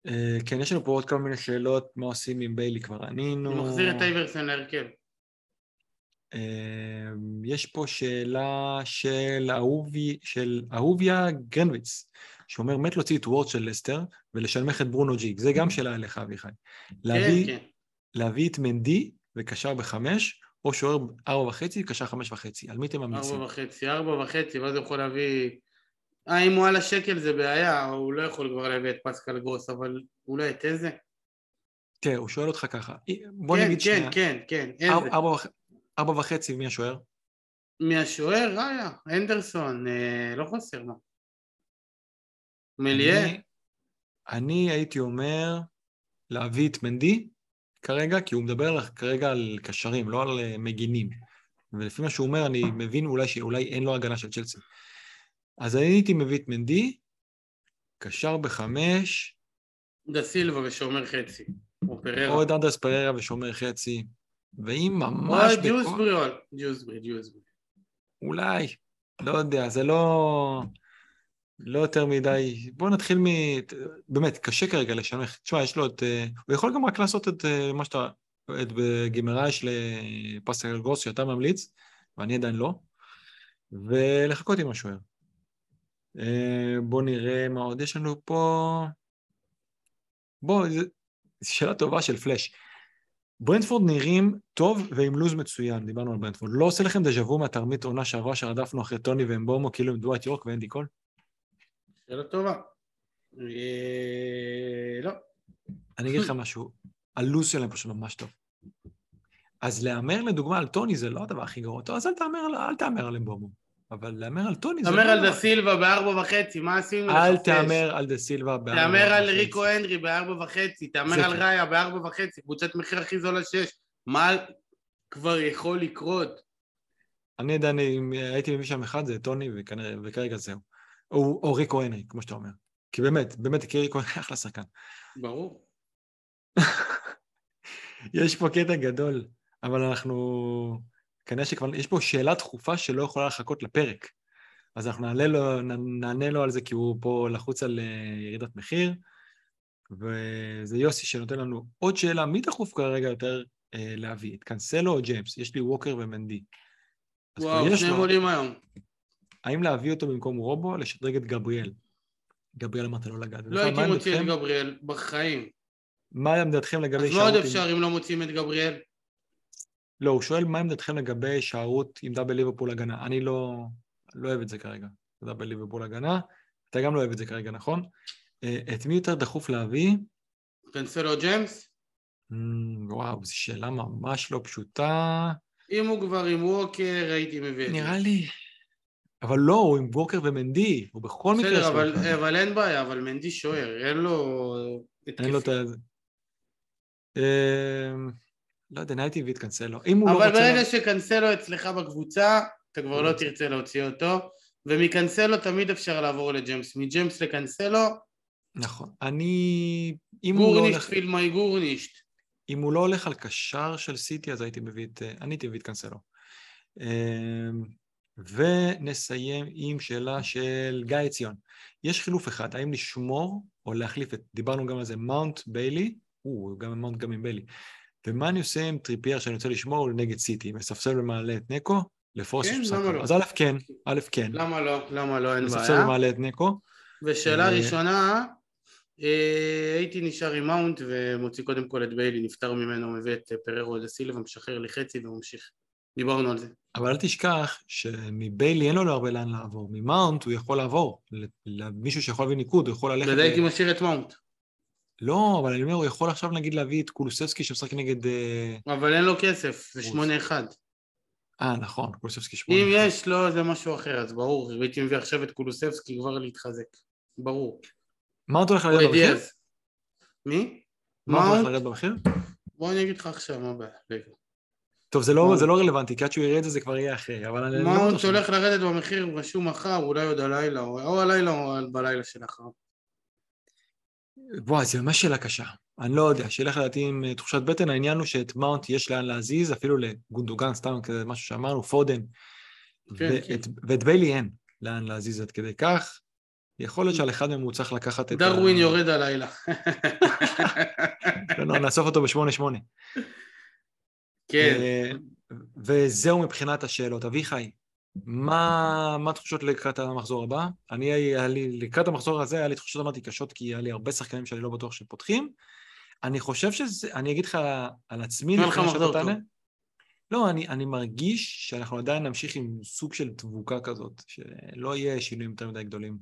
אה, כן, יש לנו פה עוד כל מיני שאלות, מה עושים עם ביילי כבר ענינו. אני מחזיר את אייברסן להרכב. אה, יש פה שאלה של אהובי, של אהוביה גרנוויץ, שאומר, מת להוציא את וורד של לסטר ולשלמך את ברונו ג'יג. זה גם שאלה אליך, אביחי. כן, להביא, כן. להביא את מנדי וקשר בחמש, או שוער ארבע וחצי וקשר חמש וחצי. על מי אתם ממליצים? ארבע וחצי, ארבע וחצי, ואז הוא יכול להביא... אה, אם הוא על השקל זה בעיה, הוא לא יכול כבר להביא את פסקל גרוס, אבל אולי את איזה? תראה, הוא שואל אותך ככה. בוא כן, נגיד כן, שנייה. כן, כן, ארבע- איזה? ארבע ארבע וחצי, מי השוער? מהשוער, ראיה, אנדרסון, אה, לא חסר מה. מליה, אני- אני הייתי אומר להביא את מנדי כרגע, כי הוא מדבר לך כרגע על קשרים, לא על אה, מגינים. ולפי מה שהוא אומר, אני מבין אולי שאולי אין לו הגנה של צ'לסי. אז אני הייתי מביא את מנדי, קשר בחמש, דה סילבה ושומר חצי, או פררה. או את אנדרס פררה ושומר חצי, ואם או ממש בכוח, ג'וסברי, או- ג'וסברי, ג'וסברי. אולי, לא יודע, זה לא... לא יותר מדי, בואו נתחיל מ... באמת, קשה כרגע לשנמך. תשמע, יש לו את... אה, הוא יכול גם רק לעשות את אה, מה שאתה... את בגימרייש לפסטל גרוס שאתה ממליץ, ואני עדיין לא, ולחכות עם השוער. אה, בואו נראה מה עוד יש לנו פה. בואו, זו שאלה טובה של פלאש. ברנדפורד נראים טוב ועם לוז מצוין, דיברנו על ברנדפורד. לא עושה לכם דז'ה וו מהתרמית עונה שעברה שרדפנו אחרי טוני ואמבומו כאילו הם דווייט יורק ואנדי קול? שאלה טובה. אה, לא. אני אגיד לך משהו, הלו"ז שלהם פשוט ממש טוב. אז להמר לדוגמה על טוני זה לא הדבר הכי גרוע, אז אל תהמר על אמבומו. אבל להמר על טוני זה לא תהמר על דה סילבה בארבע וחצי, מה עשינו אל לחפש? תהמר על דה סילבה בארבע תהמר על וחצי. ריקו הנדרי בארבע וחצי, תהמר על כן. ראיה בארבע וחצי, קבוצת מחיר הכי זולה שיש. מה כבר יכול לקרות? אני עדיין, אם הייתי מביא שם אחד, זה טוני, וכרגע זהו. או, או ריקו הנרי, כמו שאתה אומר. כי באמת, באמת, כי ריקו הנרי אחלה שחקן. ברור. יש פה קטע גדול, אבל אנחנו... כנראה שכבר... יש פה שאלה דחופה שלא יכולה לחכות לפרק. אז אנחנו נעלה לו, נענה לו על זה, כי הוא פה לחוץ על אה, ירידת מחיר. וזה יוסי שנותן לנו עוד שאלה, מי דחוף כרגע יותר אה, להביא? את קאנסלו או ג'יימס? יש לי ווקר ומנדי. וואו, שניהם. עולים היום. האם להביא אותו במקום רובו לשדרג את גבריאל? גבריאל אמרת לא לגעת. לא הייתי מוציא את גבריאל בחיים. מה עמדתכם לגבי אז עם- אפשר אם לא מוצאים את גבריאל? לא, הוא שואל מה עמדתכם לגבי הישארות עם דאבל ליברפול הגנה. אני לא, לא אוהב את זה כרגע, דאבל ליברפול הגנה. אתה גם לא אוהב את זה כרגע, נכון? אה, את מי יותר דחוף להביא? קנסלו ג'יימס? Mm, וואו, זו שאלה ממש לא פשוטה. אם הוא כבר עם ווקר, הייתי מביא את זה. נראה לי... אבל לא, הוא עם ווקר ומנדי, הוא בכל מקרה... בסדר, אבל, אחד. אבל אין בעיה, אבל מנדי שוער, אין לו... אין לו את. ה... לא יודע, את קאנסלו. אם הוא לא אבל רוצה... ברגע שקנסלו אצלך בקבוצה, אתה כבר לא תרצה להוציא אותו, ומקנסלו תמיד אפשר לעבור לג'יימס. מג'יימס לקנסלו, נכון. אני... אם הוא לא גורנישט הולך... פילמאי גורנישט. אם הוא לא הולך על קשר של סיטי, אז הייתי מביא את... אני הייתי מביא את קאנסלו. אמ, ונסיים עם שאלה של גיא עציון. יש חילוף אחד, האם לשמור או להחליף את... דיברנו גם על זה, מאונט ביילי, הוא גם מאונט גם עם ביילי. ומה אני עושה עם טריפייר שאני רוצה לשמור נגד סיטי? מספסל ומעלה את נקו? לפורס כן, למה. לא? אז א' כן, א' כן. למה לא? למה לא? אין מספסל בעיה. ומעלה את נקו. ושאלה ראשונה, אה, הייתי נשאר עם מאונט ומוציא קודם כל את ביילי, נפטר ממנו, מביא את אה, פררו דה סילבה, משחרר לי חצי וממשיך. דיברנו על זה. אבל אל תשכח שמביילי אין לו הרבה לאן לעבור. ממאונט הוא יכול לעבור. למישהו שיכול להביא ניקוד, הוא יכול ללכת... הייתי משאיר את מאונט. לא, אבל אני אומר, הוא יכול עכשיו נגיד להביא את קולוסבסקי שמשחק נגד... אה, אבל אין לו כסף, זה רוס. שמונה אחד. אה, נכון, קולוסבסקי שמונה. אם יש לו זה משהו אחר, אז ברור, הייתי מביא עכשיו את קולוסבסקי כבר להתחזק. ברור. מאונט הולך או לרדת במחיר? מי? מאונט הולך מאונט? לרדת במחיר? בוא אני אגיד לך עכשיו, מה הבעיה. רגע. טוב, זה לא. זה לא רלוונטי, כי עד שהוא יראה את זה זה כבר יהיה אחרי, אבל אני לא בטוח מאונט ש... הולך לרדת במחיר, רשום מחר, אולי עוד הלילה, או או הלילה או בלילה שלאחר. וואי, זו ממש שאלה קשה. אני לא יודע, שילך לדעתי עם אה, תחושת בטן, העניין הוא שאת מאונט יש לאן להזיז, אפילו לגונדוגן, סתם כזה משהו שאמרנו, פודן. כן, ואת, ואת ביילי אין לאן להזיז עד כדי כך. יכול להיות שעל אחד מהם הוא צריך לקחת את דרווין ה... יורד הלילה. לא, לא, נאסוף אותו בשמונה-שמונה. כן. אה, וזהו מבחינת השאלות. אביחי, מה, מה התחושות לקראת המחזור הבא? אני, היה לי, לקראת המחזור הזה היה לי תחושות אמרתי קשות, כי היה לי הרבה שחקנים שאני לא בטוח שפותחים. אני חושב שזה, אני אגיד לך על עצמי, היה לך מחזור. טוב. לא, אני, אני מרגיש שאנחנו עדיין נמשיך עם סוג של תבוקה כזאת, שלא יהיה שינויים יותר מדי גדולים.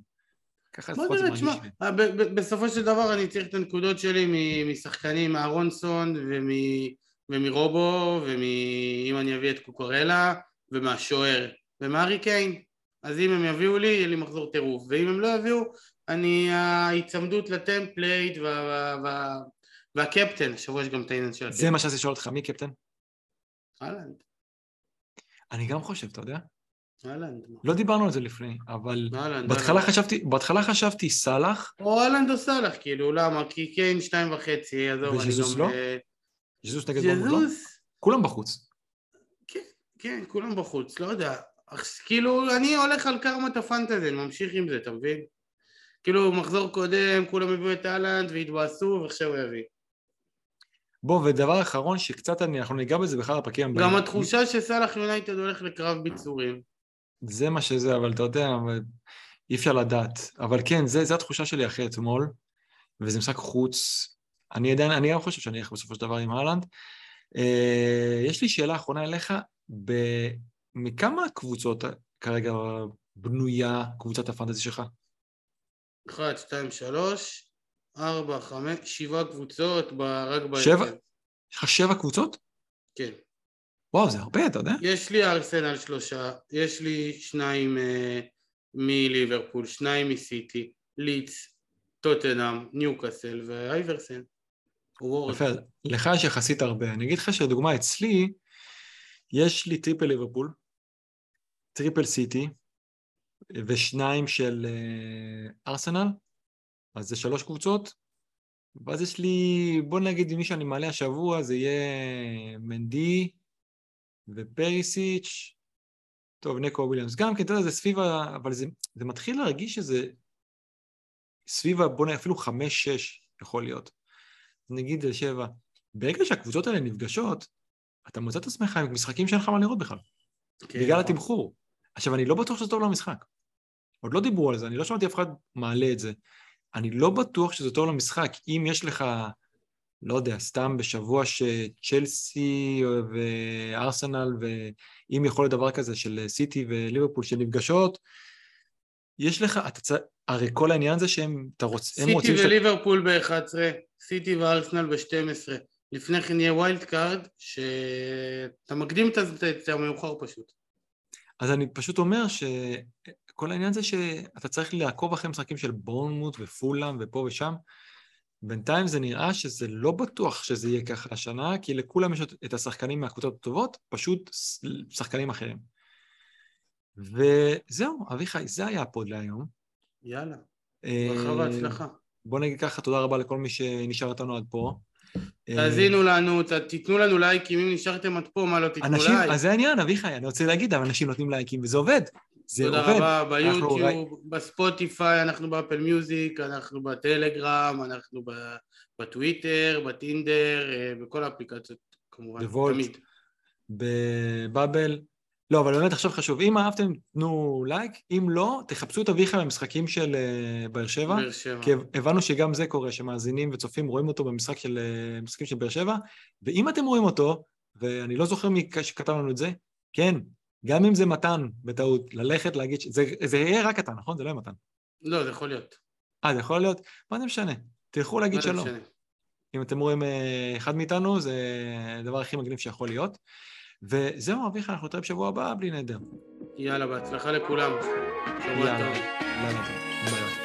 ככה לפחות זה נראה, מרגיש לי. בסופו של דבר אני צריך את הנקודות שלי משחקנים, מארונסון ומ- ומרובו, ואם אני אביא את קוקוריה, ומהשוער, ומארי קיין. אז אם הם יביאו לי, יהיה לי מחזור טירוף, ואם הם לא יביאו, אני, ההיצמדות ל template וה- וה- וה- והקפטן, השבוע יש גם את העניין של זה הקפטן. מה שרציתי לשאול אותך, מי קפטן? אהלנד, אני גם חושב, אתה יודע? אהלנד. לא דיברנו על זה לפני, אבל אהלנד, בהתחלה אהלנד. חשבתי, בהתחלה חשבתי סאלח, או אהלנד או סאלח, כאילו, למה? כי קיין שתיים וחצי, עזוב, אני גם... לא? אה, ז'זוס נגד בורמוט, לא? כולם בחוץ. כן, כן, כולם בחוץ, לא יודע. כאילו, אני הולך על קרמת הפנטזי, אני ממשיך עם זה, אתה מבין? כאילו, מחזור קודם, כולם הביאו את אהלנד והתבאסו, ועכשיו הוא יביא. בוא, ודבר אחרון שקצת אני, אנחנו ניגע בזה בכלל בפרקים הבאים. גם התחושה שסאלח יונייטד הולך לקרב ביצורים. זה מה שזה, אבל אתה יודע, אבל אי אפשר לדעת. אבל כן, זה התחושה שלי אחרי אתמול, וזה משחק חוץ. אני עדיין, אני גם חושב שאני אלך בסופו של דבר עם אהלנד. אה, יש לי שאלה אחרונה אליך, ב... מכמה קבוצות כרגע בנויה קבוצת הפנטזי שלך? אחת, שתיים, שלוש, ארבע, חמש, שבעה קבוצות, ב- רק בהרכב. שבע? יש לך שבע קבוצות? כן. וואו, זה הרבה, אתה יודע? יש לי ארסנל שלושה, יש לי שניים אה, מליברפול, שניים מסיטי, לידס, טוטנאם, ניוקאסל ואברטון. יפה, לך יש יחסית הרבה. אני אגיד לך שלדוגמה, אצלי, יש לי triple ליברפול, triple סיטי, ושניים של אה, ארסנל, אז זה שלוש קבוצות, ואז יש לי, בוא נגיד, מי שאני מעלה השבוע זה יהיה מנדי ופריסיץ', טוב, נקו וויליאמס גם כן, אתה יודע, זה סביב ה... אבל זה, זה מתחיל להרגיש שזה סביב ה... בוא נגיד, אפילו חמש-שש יכול להיות. נגיד זה שבע. ברגע שהקבוצות האלה נפגשות, אתה מוצא את עצמך עם משחקים שאין לך מה לראות בכלל, כן, בגלל נכון. התמחור. עכשיו, אני לא בטוח שזה טוב למשחק. עוד לא דיברו על זה, אני לא שמעתי אף אחד מעלה את זה. אני לא בטוח שזה טוב למשחק. אם יש לך, לא יודע, סתם בשבוע שצ'לסי וארסנל, ואם יכול להיות דבר כזה של סיטי וליברפול שנפגשות, יש לך, אתה צ... הרי כל העניין זה שהם אתה רוצ... הם רוצים... סיטי וליברפול ב-11, סיטי וארסנל ב-12, לפני כן יהיה wild card, שאתה מקדים את המאוחר פשוט. אז אני פשוט אומר שכל העניין זה שאתה צריך לעקוב אחרי משחקים של בורנמוט ופולאם ופה ושם. בינתיים זה נראה שזה לא בטוח שזה יהיה ככה השנה, כי לכולם יש את השחקנים מהקבוצות הטובות, פשוט שחקנים אחרים. וזהו, אביחי, זה היה ה pod להיום. יאללה, ברכה אה, והצלחה. בוא נגיד ככה, תודה רבה לכל מי שנשאר איתנו עד פה. תאזינו לנו, תיתנו לנו לייקים, אם נשארתם עד פה, מה לא תיתנו אנשים, לייק? אז זה העניין, אביחי, אני רוצה להגיד, אבל אנשים נותנים לייקים וזה עובד. זה תודה עובד. רבה, ביוטיוב, ראי... בספוטיפיי, אנחנו באפל מיוזיק, אנחנו בטלגרם, אנחנו בטוויטר, בטינדר, אה, בכל האפליקציות כמובן, תמיד. בבאבל, לא, אבל באמת עכשיו חשוב, אם אהבתם, תנו לייק, אם לא, תחפשו את אביחי במשחקים של uh, באר שבע. באר שבע. כי הבנו שגם זה קורה, שמאזינים וצופים רואים אותו במשחק של uh, משחקים של באר שבע, ואם אתם רואים אותו, ואני לא זוכר מי שכתב לנו את זה, כן, גם אם זה מתן בטעות, ללכת להגיד, ש... זה, זה יהיה רק אתה, נכון? זה לא יהיה מתן. לא, זה יכול להיות. אה, זה יכול להיות? מה זה משנה? תלכו להגיד שלום. משנה. אם אתם רואים uh, אחד מאיתנו, זה הדבר הכי מגניב שיכול להיות. וזהו, אביחי, אנחנו נתראה בשבוע הבא בלי נדר. יאללה, בהצלחה לכולם. שבוע טוב. יאללה, טוב. ביי.